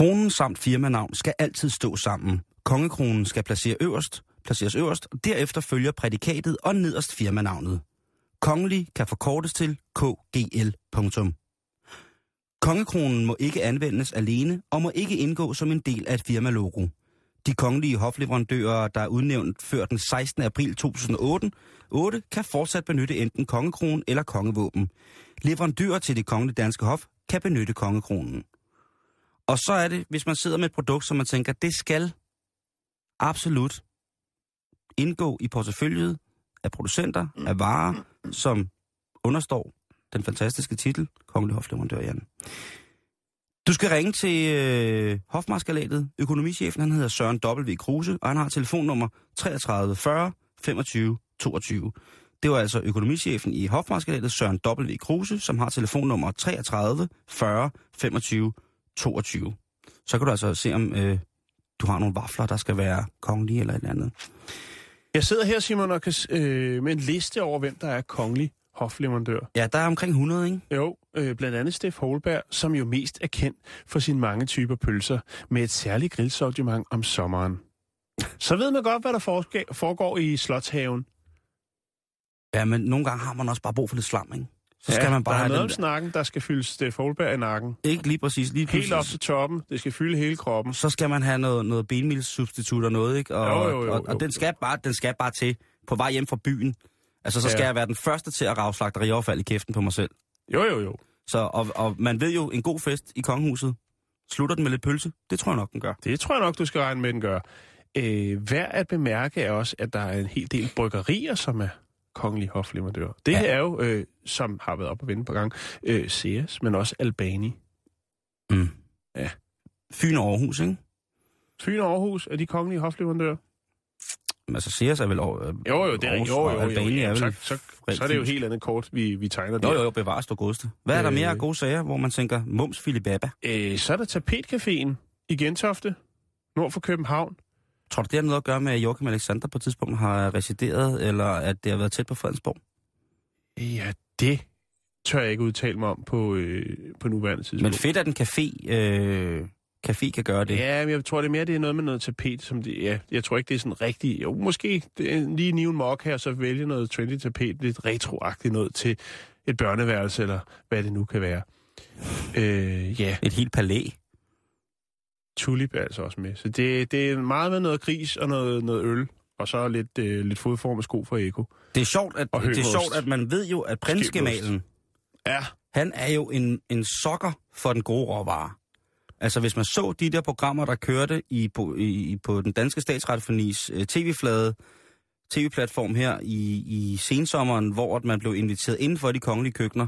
Kronen samt firmanavn skal altid stå sammen. Kongekronen skal placere øverst, placeres øverst, og derefter følger prædikatet og nederst firmanavnet. Kongelig kan forkortes til KGL. Kongekronen må ikke anvendes alene og må ikke indgå som en del af et firmalogo. De kongelige hofleverandører, der er udnævnt før den 16. april 2008, 8, kan fortsat benytte enten kongekronen eller kongevåben. Leverandører til det kongelige danske hof kan benytte kongekronen. Og så er det, hvis man sidder med et produkt, som man tænker, det skal absolut indgå i porteføljet af producenter, af varer, som understår den fantastiske titel, Kongelig Hofleverandør Jan. Du skal ringe til øh, Hofmarskalatet. Økonomichefen, han hedder Søren W. Kruse, og han har telefonnummer 33 40 25 22. Det var altså økonomichefen i Hofmarskalatet, Søren W. Kruse, som har telefonnummer 33 40 25 22. Så kan du altså se, om øh, du har nogle vafler, der skal være kongelige eller et eller andet.
Jeg sidder her, Simon, og kan, øh, med en liste over, hvem der er kongelig hofleverandør.
Ja, der er omkring 100, ikke?
Jo, øh, blandt andet Steff Holberg, som jo mest er kendt for sine mange typer pølser, med et særligt grillsortiment om sommeren. Så ved man godt, hvad der foregår i Slotshaven.
Ja, men nogle gange har man også bare brug for lidt slam, ikke? Så skal
ja,
man bare
der er
have
noget om snakken, der skal fyldes Steff Holberg i nakken.
Ikke lige præcis. Lige
Helt op til toppen. Det skal fylde hele kroppen.
Så skal man have noget, noget benmilssubstitut og noget, ikke? Og,
Jo, jo, jo,
og,
jo.
og den, skal bare, den skal bare til på vej hjem fra byen. Altså, så skal
Ja.
jeg være den første til at rave slagteriaffald i kæften på mig selv.
Jo, jo, jo.
Så, og, og man ved jo, en god fest i kongehuset, slutter den med lidt pølse? Det tror jeg nok, den gør.
Det tror jeg nok, du skal regne med, den gør. Øh, værd at bemærke er også, at der er en hel del bryggerier, som er kongelige hofleverandører. Det
Ja.
her er jo, øh, som har været op og vende på gang, øh, Sears, men også Albani.
Mm.
Ja.
Fyn og Aarhus, ikke?
Fyn og Aarhus er de kongelige hofleverandører.
Men altså, Sears er vel over, øh,
Jo, jo, det er,
Aarhus,
jo, jo, jo,
Albani
jo,
er
så,
vel
så, så, er det jo helt andet kort, vi, vi tegner der.
Jo, jo, jo, bevares du godeste. Hvad er der
Øh.
mere af gode sager, hvor man tænker, mums filibaba?
Øh, så er der Tapetcaféen i Gentofte, nord for København.
Tror du, det har noget at gøre med, at Joachim Alexander på et tidspunkt har resideret, eller at det har været tæt på Fredensborg?
Ja, det tør jeg ikke udtale mig om på, øh, på nuværende tidspunkt.
Men fedt, at en café, øh, café kan gøre det.
Ja, men jeg tror, det er mere, det er noget med noget tapet, som det, ja, jeg tror ikke, det er sådan rigtigt. Jo, måske det er lige nive en mok her, så vælge noget trendy tapet, lidt retroagtigt noget til et børneværelse, eller hvad det nu kan være. Øh, ja,
Et helt palæ.
Tulip er altså også med. Så det, det er meget med noget gris og noget, noget øl og så lidt, øh, lidt fodformet sko for Eko.
Det er sjovt, at, det er sjovt, at man ved jo, at prinsgemalen,
Ja,
han er jo en, en sokker for den gode råvare. Altså, hvis man så de der programmer, der kørte i, på, i, på den danske statsretfonis øh, tv-flade, tv-platform her i, i sensommeren, hvor at man blev inviteret inden for de kongelige køkkener,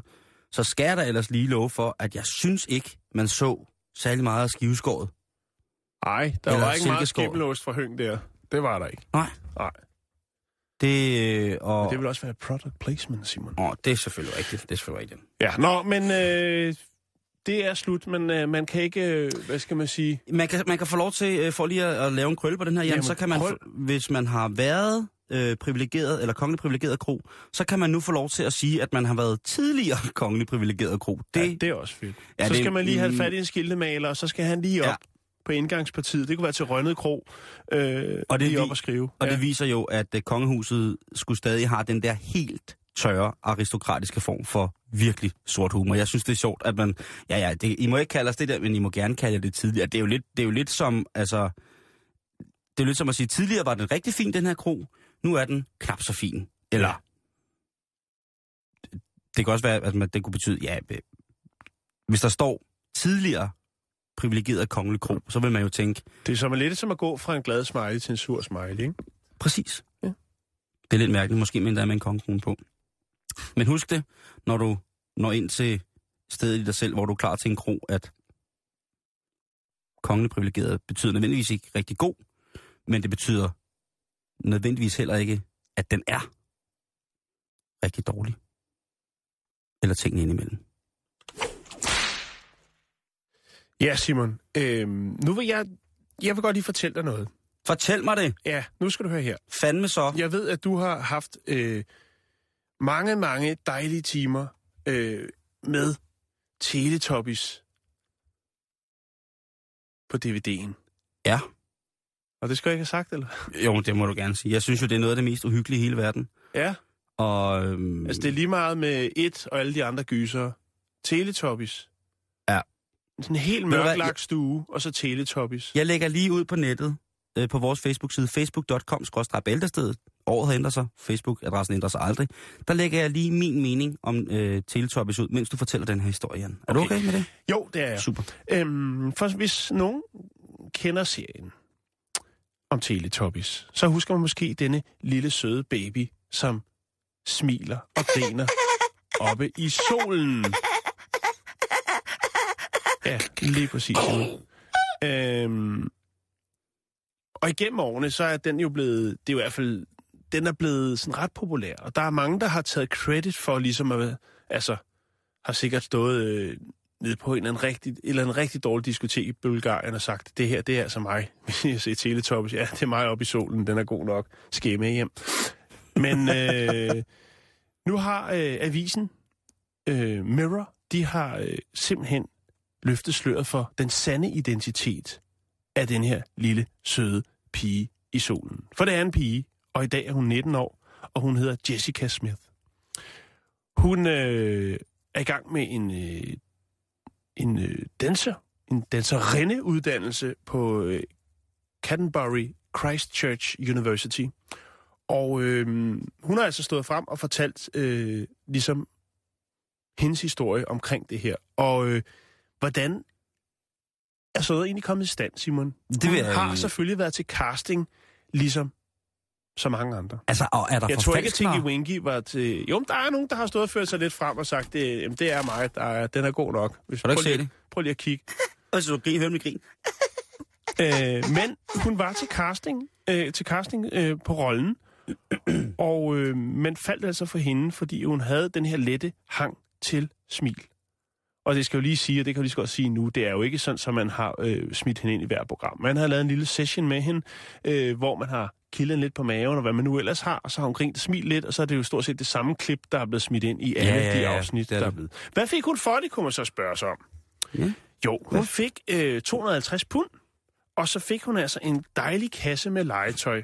så skal da ellers lige love for, at jeg synes ikke, man så særlig meget af skiveskåret.
Nej, der
Eller
var ikke meget skimmelost fra Høng der. Det var der ikke.
Nej.
Nej.
Det, øh, og,
Men det vil også være product placement, Simon.
åh, det er selvfølgelig rigtigt. Det er selvfølgelig rigtigt.
Ja, nå, men øh, det er slut, men øh, man kan ikke, øh, hvad skal man sige...
Man kan, man kan få lov til, øh, for lige at, at lave en krølle på den her, Jan,
Jamen,
så kan man, få- hvis man har været øh, privilegeret, eller kongelig privilegeret kro, så kan man nu få lov til at sige, at man har været tidligere kongelig privilegeret kro. Det,
ja, det er også fedt.
Ja,
så
det-
skal man lige have fat i en skiltemaler, og så skal han lige op
Ja.
På indgangspartiet. Det kunne være til Rønnet Kro. Øh,
Og det
lige op og skrive.
og
ja.
det viser jo, at øh, kongehuset skulle stadig have den der helt tørre, aristokratiske form for virkelig sort humor. Jeg synes, det er sjovt, at man... Ja, ja, det, I må ikke kalde os det der, men I må gerne kalde det tidligere. Det er jo lidt, det er jo lidt som, altså... Det er jo lidt som at sige, tidligere var den rigtig fin, den her kro. Nu er den knap så fin. Eller... Det kan også være, at man, det kunne betyde, ja, øh, hvis der står tidligere privilegeret kongelig kro, så vil man jo tænke,
det er som lidt som at gå fra en glad smiley til en sur smiley, ikke?
Præcis.
Ja.
Det er lidt mærkeligt, måske med endda med en kongekrone på. Men husk det, når du når ind til stedet i dig selv, hvor du er klar til en kro, at kongelig privilegeret betyder nødvendigvis ikke rigtig god, men det betyder nødvendigvis heller ikke, at den er rigtig dårlig. Eller tingene indimellem.
Ja, Simon. Øh, nu vil jeg... Jeg vil godt lige fortælle dig noget.
Fortæl mig det.
Ja, nu skal du høre her.
Fandme så.
Jeg ved, at du har haft øh, mange, mange dejlige timer øh, med Teletubbies på DVD'en.
Ja.
Og det skal jeg ikke have sagt, eller?
Jo, det må du gerne sige. Jeg synes jo, det er noget af det mest uhyggelige i hele verden.
Ja.
Og, øhm,
Altså, det er lige meget med et og alle de andre gyser. Teletubbies. Sådan en helt
du
mørklagt stue, og så Teletubbies.
Jeg lægger lige ud på nettet, øh, på vores Facebook-side, facebook.com bæltestedet. Året har ændret sig, Facebook-adressen ændrer sig aldrig. Der lægger jeg lige min mening om øh, Teletubbies ud, mens du fortæller den her historie, Jan. Er du
Okay.
okay med det?
Jo, det er jeg.
Super.
Øhm, for hvis nogen kender serien om Teletubbies, så husker man måske denne lille søde baby, som smiler og griner *laughs* oppe i solen. Ja, lige præcis. Simon. Øhm, og igennem årene, så er den jo blevet, det er jo i hvert fald, den er blevet sådan ret populær. Og der er mange, der har taget credit for ligesom at, altså, har sikkert stået øh, nede på en eller anden rigtig, eller en rigtig dårlig diskotek i Bulgarien og sagt, det her, det er altså mig. Hvis jeg ser Teletubbies, ja, det er mig oppe i solen, den er god nok. Skal med hjem? Men øh, nu har øh, avisen øh, Mirror, de har øh, simpelthen løfte sløret for den sande identitet af den her lille, søde pige i solen. For det er en pige, og i dag er hun 19 år, og hun hedder Jessica Smith. Hun øh, er i gang med en, øh, en øh, danser, en danserindeuddannelse på øh, Canterbury Christchurch University. Og øh, hun har altså stået frem og fortalt øh, ligesom hendes historie omkring det her. Og øh, hvordan er så noget egentlig kommet i stand, Simon?
Det vil
hun
jeg-
har selvfølgelig været til casting, ligesom så mange andre.
Altså, og er der
Jeg tror ikke, at? Tinky Winky var til... Jo, men der er nogen, der har stået og ført sig lidt frem og sagt, det, jamen, det er mig, der er, den er god nok. Hvis,
Har du ikke
prøv lige-
set det?
Prøv lige at kigge. *laughs*
Altså, du grin, hør grin. *laughs*
Øh, men hun var til casting, øh, til casting øh, på rollen, og øh, man faldt altså for hende, fordi hun havde den her lette hang til smil. Og det skal jo lige sige, og det kan jeg lige så godt sige nu, det er jo ikke sådan, at man har øh, smidt hende ind i hver program. Man har lavet en lille session med hende, øh, hvor man har kildet lidt på maven, og hvad man nu ellers har, og så har hun grint og smilt lidt, og så er det jo stort set det samme klip, der er blevet smidt ind i alle
Ja, ja,
de
ja,
afsnit,
det er
der er blevet. Hvad fik hun for det, kunne man så spørge sig om?
Ja.
Jo, hun fik øh, 250 pund, og så fik hun altså en dejlig kasse med legetøj.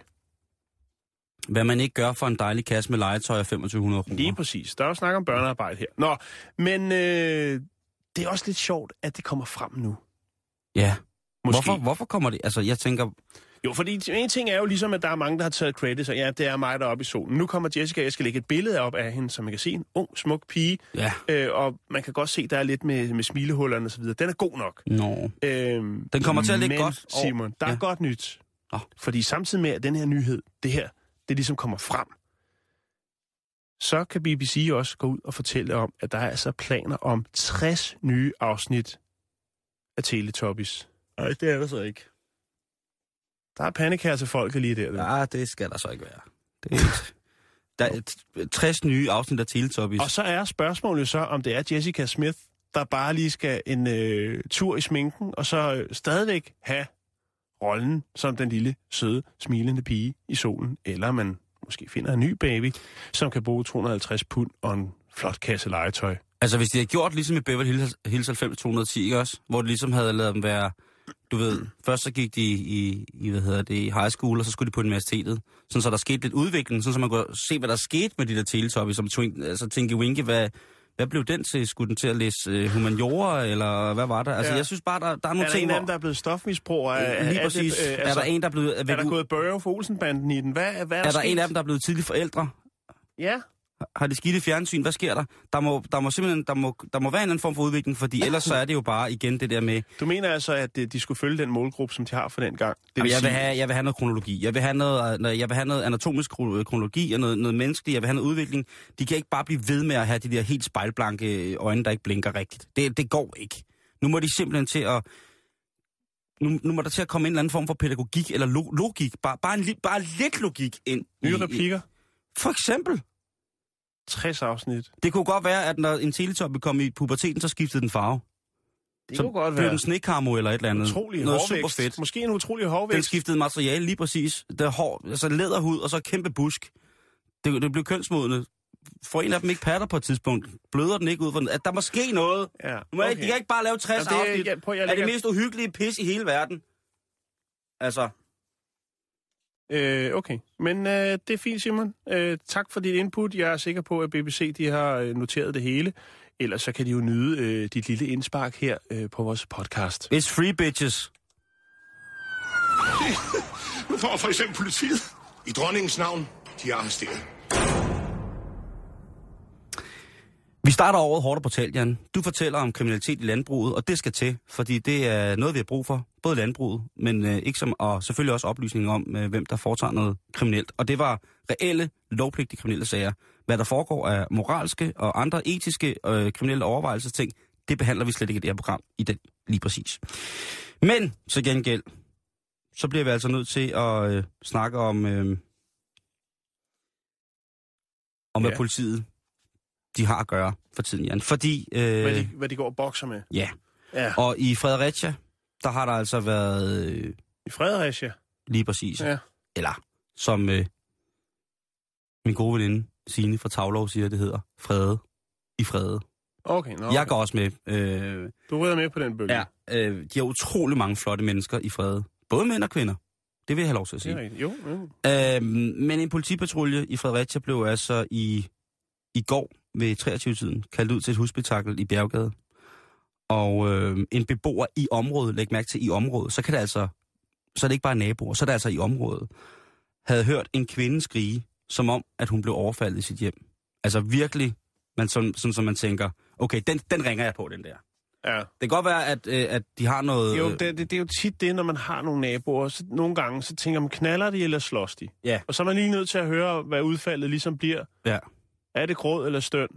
Hvad man ikke gør for en dejlig kasse med legetøj af 2500 kroner.
Lige præcis. Der er jo snak om børnearbejde her. Nå, men øh, det er også lidt sjovt, at det kommer frem nu.
Ja.
Måske.
Hvorfor, hvorfor kommer det? Altså, jeg tænker,
Jo, fordi en ting er jo ligesom, at der er mange, der har taget credit, og ja, det er mig, der er oppe i solen. Nu kommer Jessica, jeg skal lægge et billede op af hende, så man kan se en ung, smuk pige.
Ja.
Øh, og man kan godt se, der er lidt med, med smilehullerne og så videre. Den er god nok.
Nå.
Øhm,
Den kommer til at ligge
men,
godt
Simon, der er
Ja.
godt nyt.
Nå.
Fordi samtidig med, at den her nyhed, det her, det ligesom kommer frem, så kan BBC også gå ud og fortælle om, at der er altså planer om 60 nye afsnit af Teletubbies.
Nej, det er der så ikke.
Der er pandekær til folket lige der. Ja,
det skal der så ikke være. Det er, der er t- 60 nye afsnit af Teletubbies.
Og så er spørgsmålet så, om det er Jessica Smith, der bare lige skal en øh, tur i sminken, og så øh, stadigvæk have rollen som den lille, søde, smilende pige i solen, eller man måske finder en ny baby, som kan bruge 250 pund og en flot kasse legetøj.
Altså, hvis de havde gjort ligesom i Beverly Hills, 90210, ikke også? Hvor de ligesom havde lavet dem være... Du ved, først så gik de i, i, hvad hedder det, i high school, og så skulle de på universitetet. Sådan så der skete lidt udvikling, sådan så man kunne se, hvad der skete med de der teletubbies, som twink, altså Tinky Winky, hvad, hvad blev den til? Skulle den til at læse øh, humaniora, eller hvad var der? Altså,
Ja.
jeg synes bare, der, der er nogle
Er der
ting,
en der er blevet stofmisbruger? Er,
Lige
er,
præcis.
Det,
Er, der en, der er blevet...
er der gået Børge for Olsenbanden i den? Hvad, hvad er,
er der
sket?
en af dem, der er blevet tidlig forældre?
Ja.
Har de skidt i fjernsyn? Hvad sker der? Der må, der må simpelthen der må, der må være en anden form for udvikling, fordi *laughs* ellers så er det jo bare igen det der med,
Du mener altså, at øh, de skulle følge den målgruppe, som de har for den gang? Det vil
jeg, vil
sige-
have, jeg vil have noget kronologi. Jeg vil have noget, øh, jeg vil have noget anatomisk kro- kronologi og noget, noget menneskeligt. Jeg vil have noget udvikling. De kan ikke bare blive ved med at have de der helt spejlblanke øjne, der ikke blinker rigtigt. Det, det går ikke. Nu må de simpelthen til at... Nu, nu må der til at komme en eller anden form for pædagogik eller lo- logik. Bare, bare, en, bare lidt logik ind.
Nye
i-
replikker?
I, for eksempel.
60 afsnit.
Det kunne godt være, at når en teletop kom i puberteten, så skiftede den farve.
Det
så
kunne godt være.
den snekarmo eller et eller andet.
Utrolig
Noget
hårvækst.
super fedt.
Måske en utrolig hårvækst.
Den skiftede materiale lige præcis. Det er hår, altså læderhud og så kæmpe busk. Det, det blev kønsmodende. Får en af dem ikke patter på et tidspunkt? Bløder den ikke ud for At der må ske noget.
Ja,
Nu må okay. De kan ikke bare lave 60
Jamen, det er-
afsnit
ja, prøv, jeg
af det
lægger-
mest uhyggelige pis i hele verden. Altså,
Øh, okay, men øh, det er fint, Simon. Øh, tak for dit input. Jeg er sikker på, at BBC de har øh, noteret det hele. Ellers så kan de jo nyde øh, dit lille indspark her øh, på vores podcast.
it's free bitches. *laughs*
Nu får for eksempel politiet i dronningens navn, de er arresteret.
Vi starter året hårdt og brutalt, Jan. Du fortæller om kriminalitet i landbruget, og det skal til, fordi det er noget, vi har brug for. Både landbruget, men øh, ikke som, og selvfølgelig også oplysning om, øh, hvem der foretager noget kriminelt. Og det var reelle, lovpligtige kriminelle sager. Hvad der foregår af moralske og andre etiske øh, kriminelle overvejelsesting, det behandler vi slet ikke i det her program i den lige præcis. Men så gengæld, så bliver vi altså nødt til at øh, snakke om, øh, om hvad
Ja.
politiet de har at gøre for tiden, Jan. Fordi, øh,
Hvad, de, hvad de går og bokser med.
ja,
Ja.
og i Fredericia, der har der altså været øh,
I Fredericia.
lige præcis,
Ja.
eller som øh, min gode veninde Signe fra Tavlov siger, det hedder Frede i Frede.
Okay, nå,
Okay. Jeg går også med. Øh,
Du rydder med på den bølge.
ja, øh, de har utrolig mange flotte mennesker i Frede. Både mænd og kvinder. Det vil jeg have lov til at
Det er
sige.
rigtigt. Jo, jo.
Øh, men en politipatrulje i Fredericia blev altså i, i går ved 23-tiden kaldt ud til et husspektakel i Bjerggade. Og øh, en beboer i området, læg mærke til i området, så kan det altså, så er det ikke bare naboer, så er det altså i området, havde hørt en kvinde skrige, som om, at hun blev overfaldet i sit hjem. Altså virkelig, man, sådan, sådan som man tænker, okay, den, den ringer jeg på, den der.
Ja.
Det kan godt være, at, øh, at de har noget...
Jo, det, det, det er jo tit det, når man har nogle naboer. Så nogle gange, så tænker man, knaller de eller slås de?
Ja.
Og så er man lige nødt til at høre, hvad udfaldet ligesom bliver.
Ja.
Er det gråd eller støn?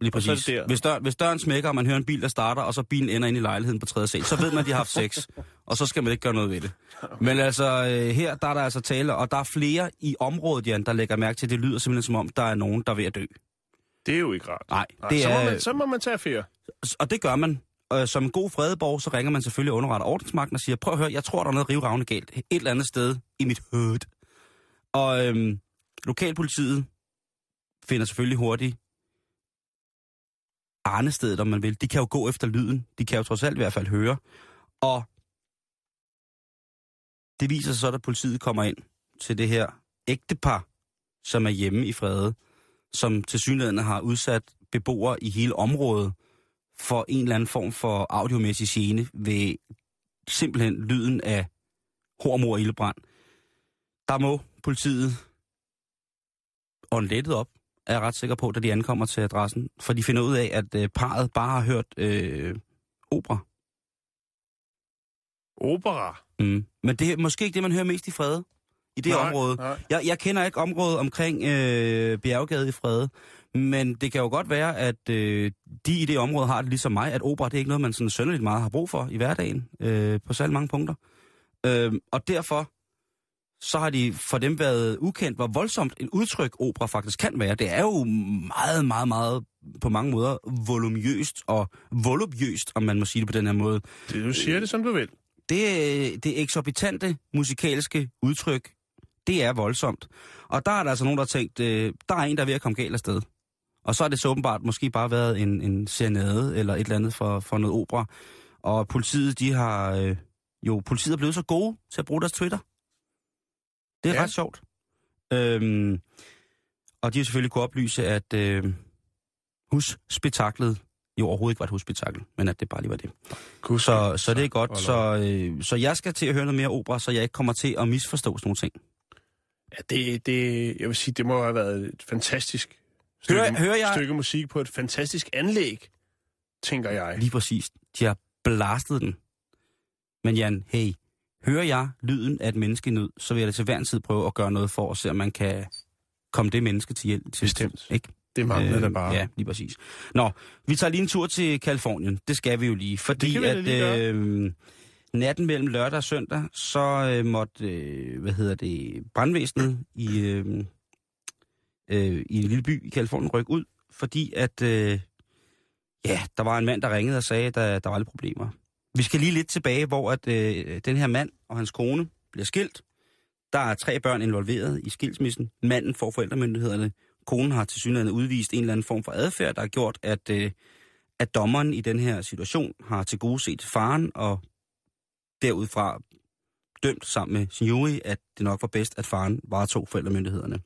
Lige
Og så er
præcis.
der.
Hvis, dør, hvis døren smækker, og man hører en bil, der starter, og så bilen ender ind i lejligheden på tredje sal, så ved man, at de har haft sex. og så skal man ikke gøre noget ved det. Men altså, øh, her der er der altså tale, og der er flere i området, Jan, der lægger mærke til, at det lyder simpelthen som om, der er nogen, der er ved at dø.
Det er jo ikke rart.
Nej,
Nej,
det
så,
er...
må man, så må man tage affære.
Og det gør man. Som en god fredeborg, så ringer man selvfølgelig underretter ordensmagten og siger, prøv at høre, jeg tror, der er noget rivravne galt et eller andet sted i mit hood. Og øhm, lokalpolitiet finder selvfølgelig hurtigt arnestedet, om man vil. De kan jo gå efter lyden. De kan jo trods alt i hvert fald høre. Og det viser sig så, at politiet kommer ind til det her ægtepar, som er hjemme i Frede, som til synligheden har udsat beboere i hele området for en eller anden form for audiomæssig gene ved simpelthen lyden af hormor ildebrand. Der må politiet åndlettet op, er jeg ret sikker på, da de ankommer til adressen. For de finder ud af, at øh, parret bare har hørt øh, opera.
Opera.
Mm. Men det er måske ikke det, man hører mest i Frede. I det
Nej,
område.
nej.
Jeg, jeg kender ikke området omkring øh, Bjerggade i Frede. Men det kan jo godt være, at øh, de i det område har det ligesom mig, at opera det er ikke noget, man sådan sønderligt meget har brug for i hverdagen. Øh, på særlig mange punkter. Øh, og derfor så har de for dem været ukendt, hvor voldsomt en udtryk opera faktisk kan være. Det er jo meget, meget, meget på mange måder volumøst og volupøst, om man må sige det på den her måde.
Det, du siger det, som du vil.
Det, det eksorbitante musikalske udtryk, det er voldsomt. Og der er der altså nogen, der har tænkt, øh, der er en, der er ved at komme galt af sted. Og så har det så åbenbart måske bare været en, en serenade eller et eller andet for, for noget opera. Og politiet, de har øh, jo, politiet er blevet så gode til at bruge deres Twitter. Det er ja. Ret sjovt. Øhm, og de har selvfølgelig kunne oplyse, at øh, husspektaklet jo overhovedet ikke var et husspektakel, men at det bare lige var det.
Gud,
Så, så det er godt. Så, øh, så jeg skal til at høre noget mere opera, så jeg ikke kommer til at misforstå sådan nogle ting.
Ja, det, det, jeg vil sige, det må have været et fantastisk stykke,
Hører- hører jeg-
stykke musik på et fantastisk anlæg, tænker jeg.
Lige præcis. De har blastet den. Men Jan, hey, hører jeg lyden af et menneske i nød, så vil jeg da til hver en tid prøve at gøre noget for at se, om man kan komme det menneske til hjælp. Til,
Bestemt.
Ikke?
Det manglede
Øh,
der bare.
Ja, lige præcis. Nå, vi tager lige en tur til Kalifornien. Det skal vi jo lige, fordi at
lige
øh, natten mellem lørdag og søndag, så øh, måtte, øh, hvad hedder det, brandvæsenet i, øh, øh, i en lille by i Kalifornien rykke ud, fordi at, øh, ja, der var en mand, der ringede og sagde, at der, der var lidt problemer. Vi skal lige lidt tilbage, hvor at, øh, den her mand og hans kone bliver skilt. Der er tre børn involveret i skilsmissen. Manden får forældremyndighederne. Konen har til synligheden udvist en eller anden form for adfærd, der har gjort, at, øh, at dommeren i den her situation har til gode set faren, og derudfra dømt sammen med sin jury, at det nok var bedst, at faren varetog forældremyndighederne.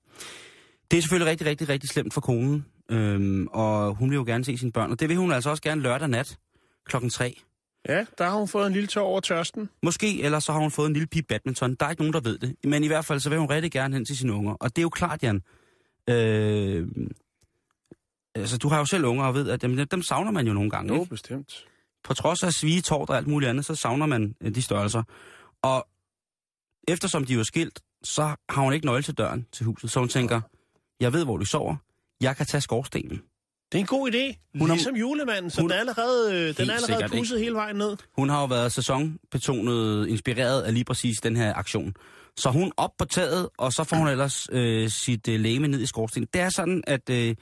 Det er selvfølgelig rigtig, rigtig, rigtig slemt for konen, øhm, og hun vil jo gerne se sine børn, og det vil hun altså også gerne lørdag nat klokken 3.
Ja, der har hun fået en lille tår over tørsten.
Måske, eller så har hun fået en lille pige badminton. Der er ikke nogen, der ved det. Men i hvert fald, så vil hun rigtig gerne hen til sine unger. Og det er jo klart, Jan. Øh, altså, du har jo selv unger og ved, at dem, dem savner man jo nogle gange.
Jo,
Ikke?
bestemt.
På trods af svige tårt og alt muligt andet, så savner man øh, de størrelser. Og eftersom de er skilt, så har hun ikke nøgle til døren til huset. Så hun tænker, jeg ved, hvor du sover. Jeg kan tage skorstenen.
Det er en god idé.
Hun har-
ligesom julemanden, så
hun-
den er allerede, øh, den er allerede
ikke?
pusset hele vejen ned.
Hun har jo været sæsonbetonet, inspireret af lige præcis den her aktion. Så hun op på taget, og så får hun ellers øh, sit øh, læme ned i skorstenen. Det er sådan, at øh,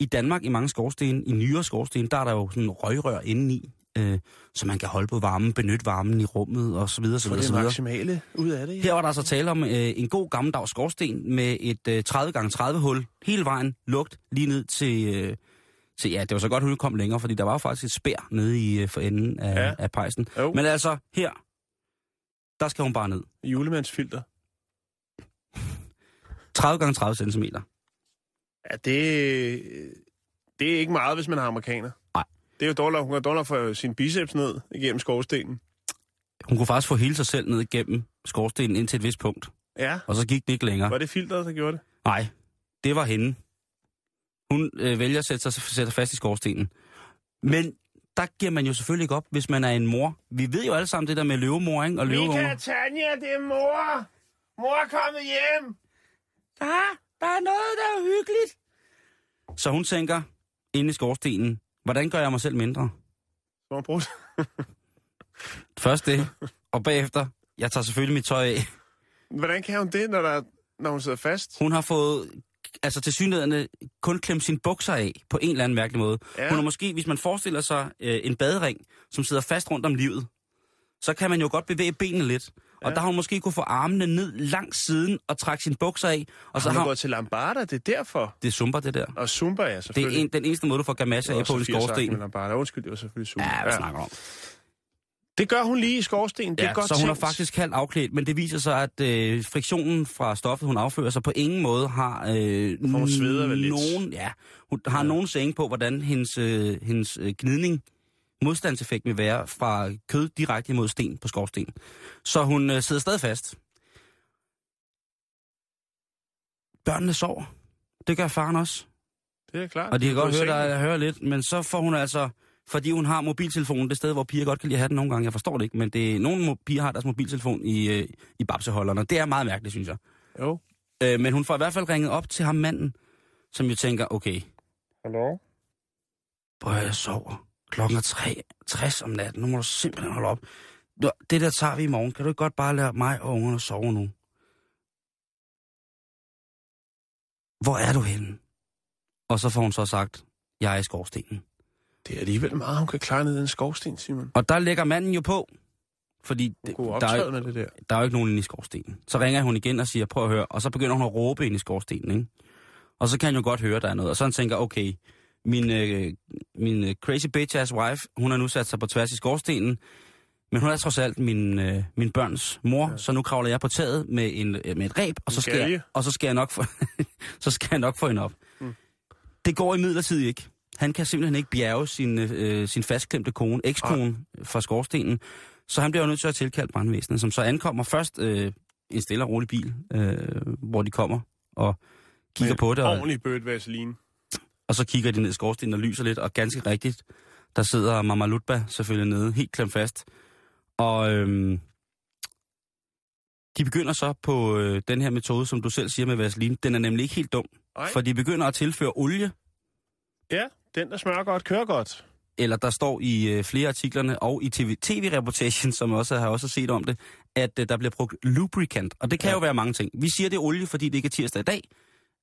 i Danmark, i mange skorstene, i nyere skorstene, der er der jo sådan en røgrør indeni, øh, så man kan holde på varmen, benytte varmen i rummet, og så videre, så videre,
det
så videre.
maksimale ud af det. Ja.
Her var der altså tale om øh, en god gammeldags skorsten med et øh, 30x30 hul hele vejen, lugt lige ned til, øh, til, ja, det var så godt, hun kom længere, fordi der var jo faktisk et spær nede i øh, for enden af,
Ja.
af pejsen.
Jo.
Men altså, her, der skal hun bare ned.
Julemandsfilter.
30x30 cm.
Ja, det, det er ikke meget, hvis man har amerikaner.
Nej.
Det er jo dårligt, hun kan dårligt få sin biceps ned igennem skorstenen.
Hun kunne faktisk få hele sig selv ned igennem skorstenen ind til et vist punkt.
Ja,
Og så gik det ikke længere.
var det filteret, der gjorde det?
Nej, det var hende. Hun øh, vælger at sætte sig sætte fast i skorstenen. Men der giver man jo selvfølgelig ikke op, hvis man er en mor. Vi ved jo alle sammen det der med løvemor, ikke? Og løveunger.
Tanja, det er mor! Mor er kommet hjem!
Ja, der er noget, der er hyggeligt. Så hun tænker, inde i skorstenen, hvordan gør jeg mig selv mindre?
Så brugt. *laughs*
Først det, og bagefter, jeg tager selvfølgelig mit tøj af.
Hvordan kan hun det, når, der, når hun sidder fast?
Hun har fået, altså til synligheden, kun klemt sine bukser af på en eller anden mærkelig måde.
Ja.
Ja. Hun har måske, hvis man forestiller sig øh, en badering, som sidder fast rundt om livet, så kan man jo godt bevæge benene lidt. Og
Ja.
der har hun måske kunne få armene ned langs siden og trække sine bukser af. Og så
Hun
har hun...
gået til Lambada, det er derfor.
Det sumper det der.
Og Zumba, ja,
Det er
selvfølgelig.
en, den eneste måde, du får gamasje af på i skorstenen.
Lambada. Undskyld, det var selvfølgelig Zumba.
Ja, hvad snakker du om?
Det gør hun lige i skorstenen. Det er
ja,
godt
så hun er
tænkt.
faktisk halvt afklædt, men det viser sig, at øh, friktionen fra stoffet, hun affører sig, på ingen måde har øh,
hun sveder vel lidt.
nogen, ja, hun har ja. nogen sæng på, hvordan hendes, øh, hendes øh, gnidning, modstandseffekt vil være fra kød direkte imod sten på skorsten. Så hun øh, sidder stadig fast. børnene sover. Det gør faren også.
Det er klart.
Og de kan godt
er
høre,
sengen.
der hører lidt, men så får hun altså, fordi hun har mobiltelefonen det sted, hvor piger godt kan lide at have den nogle gange. Jeg forstår det ikke, men det, nogle piger har deres mobiltelefon i, øh, i babseholderne. Det er meget mærkeligt, synes jeg.
Jo.
Øh, men hun får i hvert fald ringet op til ham manden, som jo tænker, okay,
Hallo?
Prøv jeg sover. Klokken er 3, 60 om natten. Nu må du simpelthen holde op. Det der tager vi i morgen. Kan du ikke godt bare lade mig og ungerne sove nu? Hvor er du henne? Og så får hun så sagt, jeg er i skorstenen.
Det er alligevel meget, hun kan klare ned i en skovsten, Simon.
Og der lægger manden jo på. Fordi det, der, er,
med det der.
der er jo ikke nogen inde i skorstenen. Så ringer hun igen og siger, prøv at høre. Og så begynder hun at råbe ind i skorstenen, ikke? Og så kan han jo godt høre, der er noget. Og så han tænker, okay, min, øh, min øh, crazy bitch ass wife, hun har nu sat sig på tværs i skorstenen. Men hun er trods alt min, øh, min børns mor, ja. så nu kravler jeg på taget med, en, øh, med et ræb, og så, skal jeg, og så skal jeg nok få, *laughs* så skal jeg nok få hende op. Mm. Det går imidlertid ikke. Han kan simpelthen ikke bjerge sin, øh, sin fastklemte kone, ekskone, fra skorstenen. Så han bliver jo nødt til at tilkalde brandvæsenet, som så ankommer først øh, en stille og rolig bil, øh, hvor de kommer og kigger
Med
på det. Og,
Ordentlig bødt vaseline.
og så kigger de ned i skorstenen og lyser lidt, og ganske rigtigt, der sidder Mama Lutba selvfølgelig nede, helt klemt fast. Og øhm, de begynder så på øh, den her metode, som du selv siger med vaseline. Den er nemlig ikke helt dum,
Nej.
for de begynder at tilføre olie,
Ja, den der smører godt, kører godt.
eller der står i øh, flere artiklerne og i TV, TV-reportagen, som jeg også har også set om det, at øh, der bliver brugt lubricant. Og det kan ja. jo være mange ting. Vi siger, det er olie, fordi det ikke er tirsdag i dag.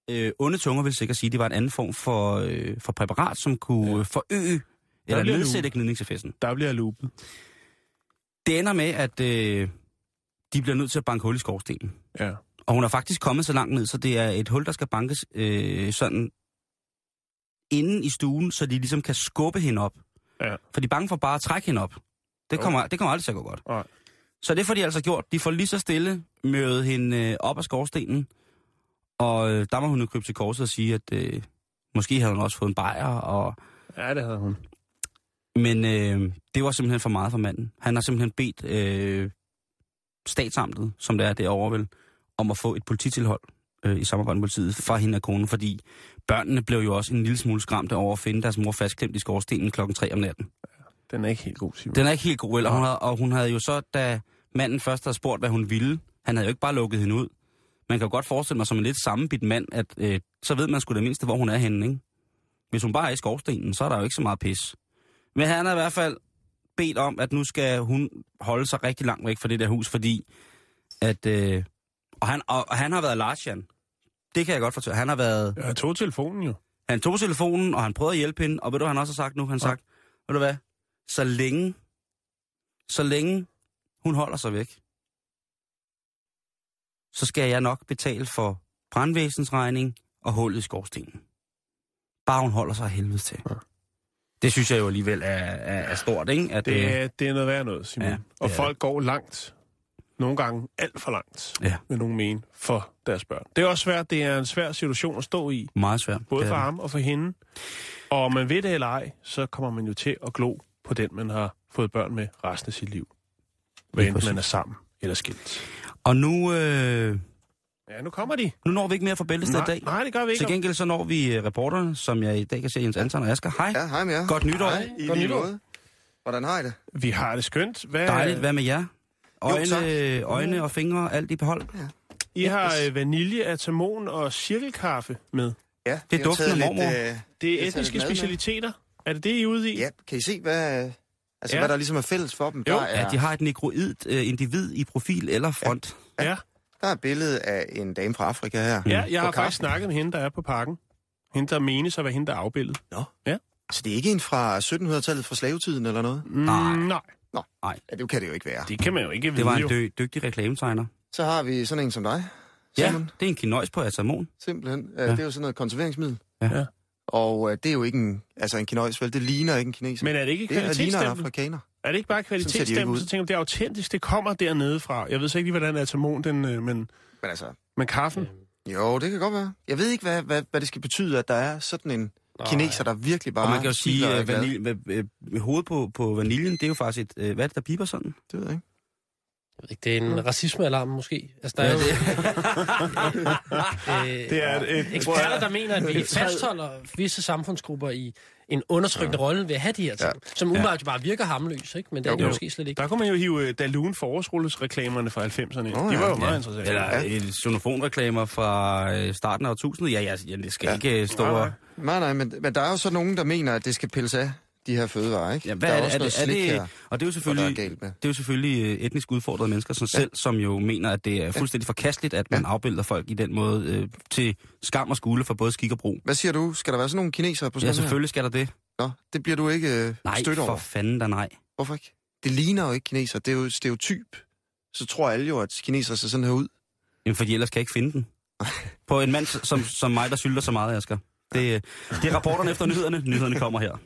Øh, onde tunger vil sikkert sige, at det var en anden form for, øh, for præparat, som kunne ja. forøge eller nedsætte gnidningseffekten.
Der bliver loopet.
Det ender med, at øh, de bliver nødt til at banke hul i skorstenen.
Ja.
Og hun er faktisk kommet så langt ned, så det er et hul, der skal bankes øh, sådan inden i stuen, så de ligesom kan skubbe hende op.
Ja.
For de er bange for bare at trække hende op. Det kommer, det kommer aldrig til at gå godt.
Nej.
Så det får de altså gjort. De får lige så stille mødet hende øh, op af skorstenen. Og øh, der må hun jo krybe til korset og sige, at øh, måske havde hun også fået en bajer. Og,
Ja, det havde hun.
men øh, det var simpelthen for meget for manden. Han har simpelthen bedt øh, statsamtet, som det er derovre vel, om at få et polititilhold øh, i samarbejde med politiet fra hende og konen, fordi børnene blev jo også en lille smule skræmte over at finde deres mor fastklemt i skorstenen klokken 3 om natten.
Den er ikke helt god, Simon.
Den er ikke helt god, eller hun havde, og hun havde jo så, da manden først havde spurgt, hvad hun ville, han havde jo ikke bare lukket hende ud. Man kan jo godt forestille mig som en lidt sammenbidt mand, at øh, så ved man sgu det mindste, hvor hun er henne, ikke? Hvis hun bare er i skorstenen, så er der jo ikke så meget pis. Men han har i hvert fald bedt om, at nu skal hun holde sig rigtig langt væk fra det der hus, fordi at... Øh, og, han, og, og han har været Larsjan. Det kan jeg godt fortælle. Han har været...
Jeg tog telefonen jo.
Han tog telefonen, og han prøvede at hjælpe hende, og ved du, han også har sagt nu? Han har sagt, ved du hvad, så længe, så længe hun holder sig væk, så skal jeg nok betale for brandvæsens regning og hullet i skorstenen. Bare hun holder sig helvede til.
Ja.
Det synes jeg jo alligevel er, er, er stort, ikke? At,
Det,
øh,
er, det er noget værd noget, Simon.
Ja,
Ja,
det
og folk går langt. Nogle gange alt for langt,
Ja.
vil nogen mene, for deres børn. Det er også svært. Det er en svær situation at stå i.
meget svært.
Både for ham og for hende. Og om man ved det eller ej, så kommer man jo til at glo på den, man har fået børn med resten af sit liv. Hvad enten man er sammen eller skilt.
Og nu, øh,
Ja, nu kommer de.
nu når vi ikke mere for bæltested i dag.
nej, det gør vi ikke.
Til gengæld så når vi øh, reporterne, som jeg i dag kan se Jens Anton og Asger. Hej.
Ja, hej med jer.
Godt nytår.
Hej, i
Godt nytår.
måde. Hvordan har I det?
Vi har det skønt. Hvad,
Dejligt. Hvad med jer? Øjne,
tak.
øjne og fingre, alt i behold.
I har øh, vanilje, atamon og cirkelkaffe med.
Ja,
Det
har
duften af mormor.
øh,
Det er etniske
lidt mad med.
specialiteter. Er det det, I er ude i?
ja, kan I se, hvad, altså,
Ja.
ja. hvad der ligesom er fælles for dem?
Jo.
Der er,
Ja, de har et negroid øh, individ i profil eller front.
Ja.
der er et billede af en dame fra Afrika her.
Ja, jeg har faktisk
kaffen.
snakket med hende, der er på parken. Hende, der menes at være hende, der er afbildet.
Så det er ikke en fra 1700-tallet fra slavetiden eller noget?
Nej.
Mm, nej,
Ja, det kan det jo ikke være.
det kan man jo ikke vide.
Det var en dø, dygtig reklametegner.
Så har vi sådan en som dig,
Ja,
Simon.
det er en kinøjs på atamon.
Simpelthen. Ja.
Ja.
Det er jo sådan noget konserveringsmiddel.
Ja.
Ja.
Og øh, det er jo ikke en, altså en kinøjs, vel? Det ligner ikke en kineser.
Men er det ikke
det er, ligner en
kvalitetsstempel?
afrikaner.
Er det ikke bare kvalitetsstempel? Så tænker jeg, det er autentisk. Det kommer dernede fra. Jeg ved så ikke lige, hvordan atamon, den, øh, men,
Men altså,
men kaffen.
jo, det kan godt være. Jeg ved ikke, hvad, hvad, hvad det skal betyde, at der er sådan en kineser, der virkelig bare...
Og man kan jo sige,
er
at vanil, øh, øh, hovedet på, på vaniljen, det er jo faktisk et... Øh, hvad er det, der piper sådan?
Det ved jeg ikke.
ved ikke, det er en racismealarm måske. Altså, der er jo øh, *laughs*
Det er et, et,
eksperter, der mener, at vi fastholder visse samfundsgrupper i en undertrykkende ja. rolle ved at have de her ting, ja. som umiddelbart ja. bare virker harmløs, ikke? men det er det
Jo.
måske slet ikke.
Der kunne man jo hive øh, Dalun forårsrullesreklamerne fra 90'erne.
Åh,
Oh, de var jo meget
Ja.
interessante.
Eller
Ja.
ja. xylofonreklamer fra øh, starten af årtusindet. Ja, ja, ja det skal ja. ikke øh, stå
Nej,
og...
nej.
Nej, nej, men, men der er jo så nogen, der mener, at det skal pilles af, de her fødevarer, ikke?
Ja, hvad
der
er,
er,
det-
også
er, det, er det,
her,
og det er jo
er
selvfølgelig,
med.
det er jo selvfølgelig øh, etnisk udfordrede mennesker som selv, som jo mener, at det er fuldstændig forkasteligt, at man afbilder folk i den måde øh, til skam og skule for både skik og brug.
Hvad siger du? Skal der være sådan nogle kinesere på sådan
Ja,
her?
selvfølgelig skal der det.
Nå, det bliver du ikke øh,
Nej,
stødt
for
over.
fanden da nej.
Hvorfor ikke? Det ligner jo ikke kineser. Det er jo stereotyp. Så tror alle jo, at kinesere ser sådan her ud.
Jamen, fordi ellers kan jeg ikke finde den. På en mand som, som mig, der sylter så meget, Asger. Det, det er rapporterne efter nyhederne. Nyhederne kommer her.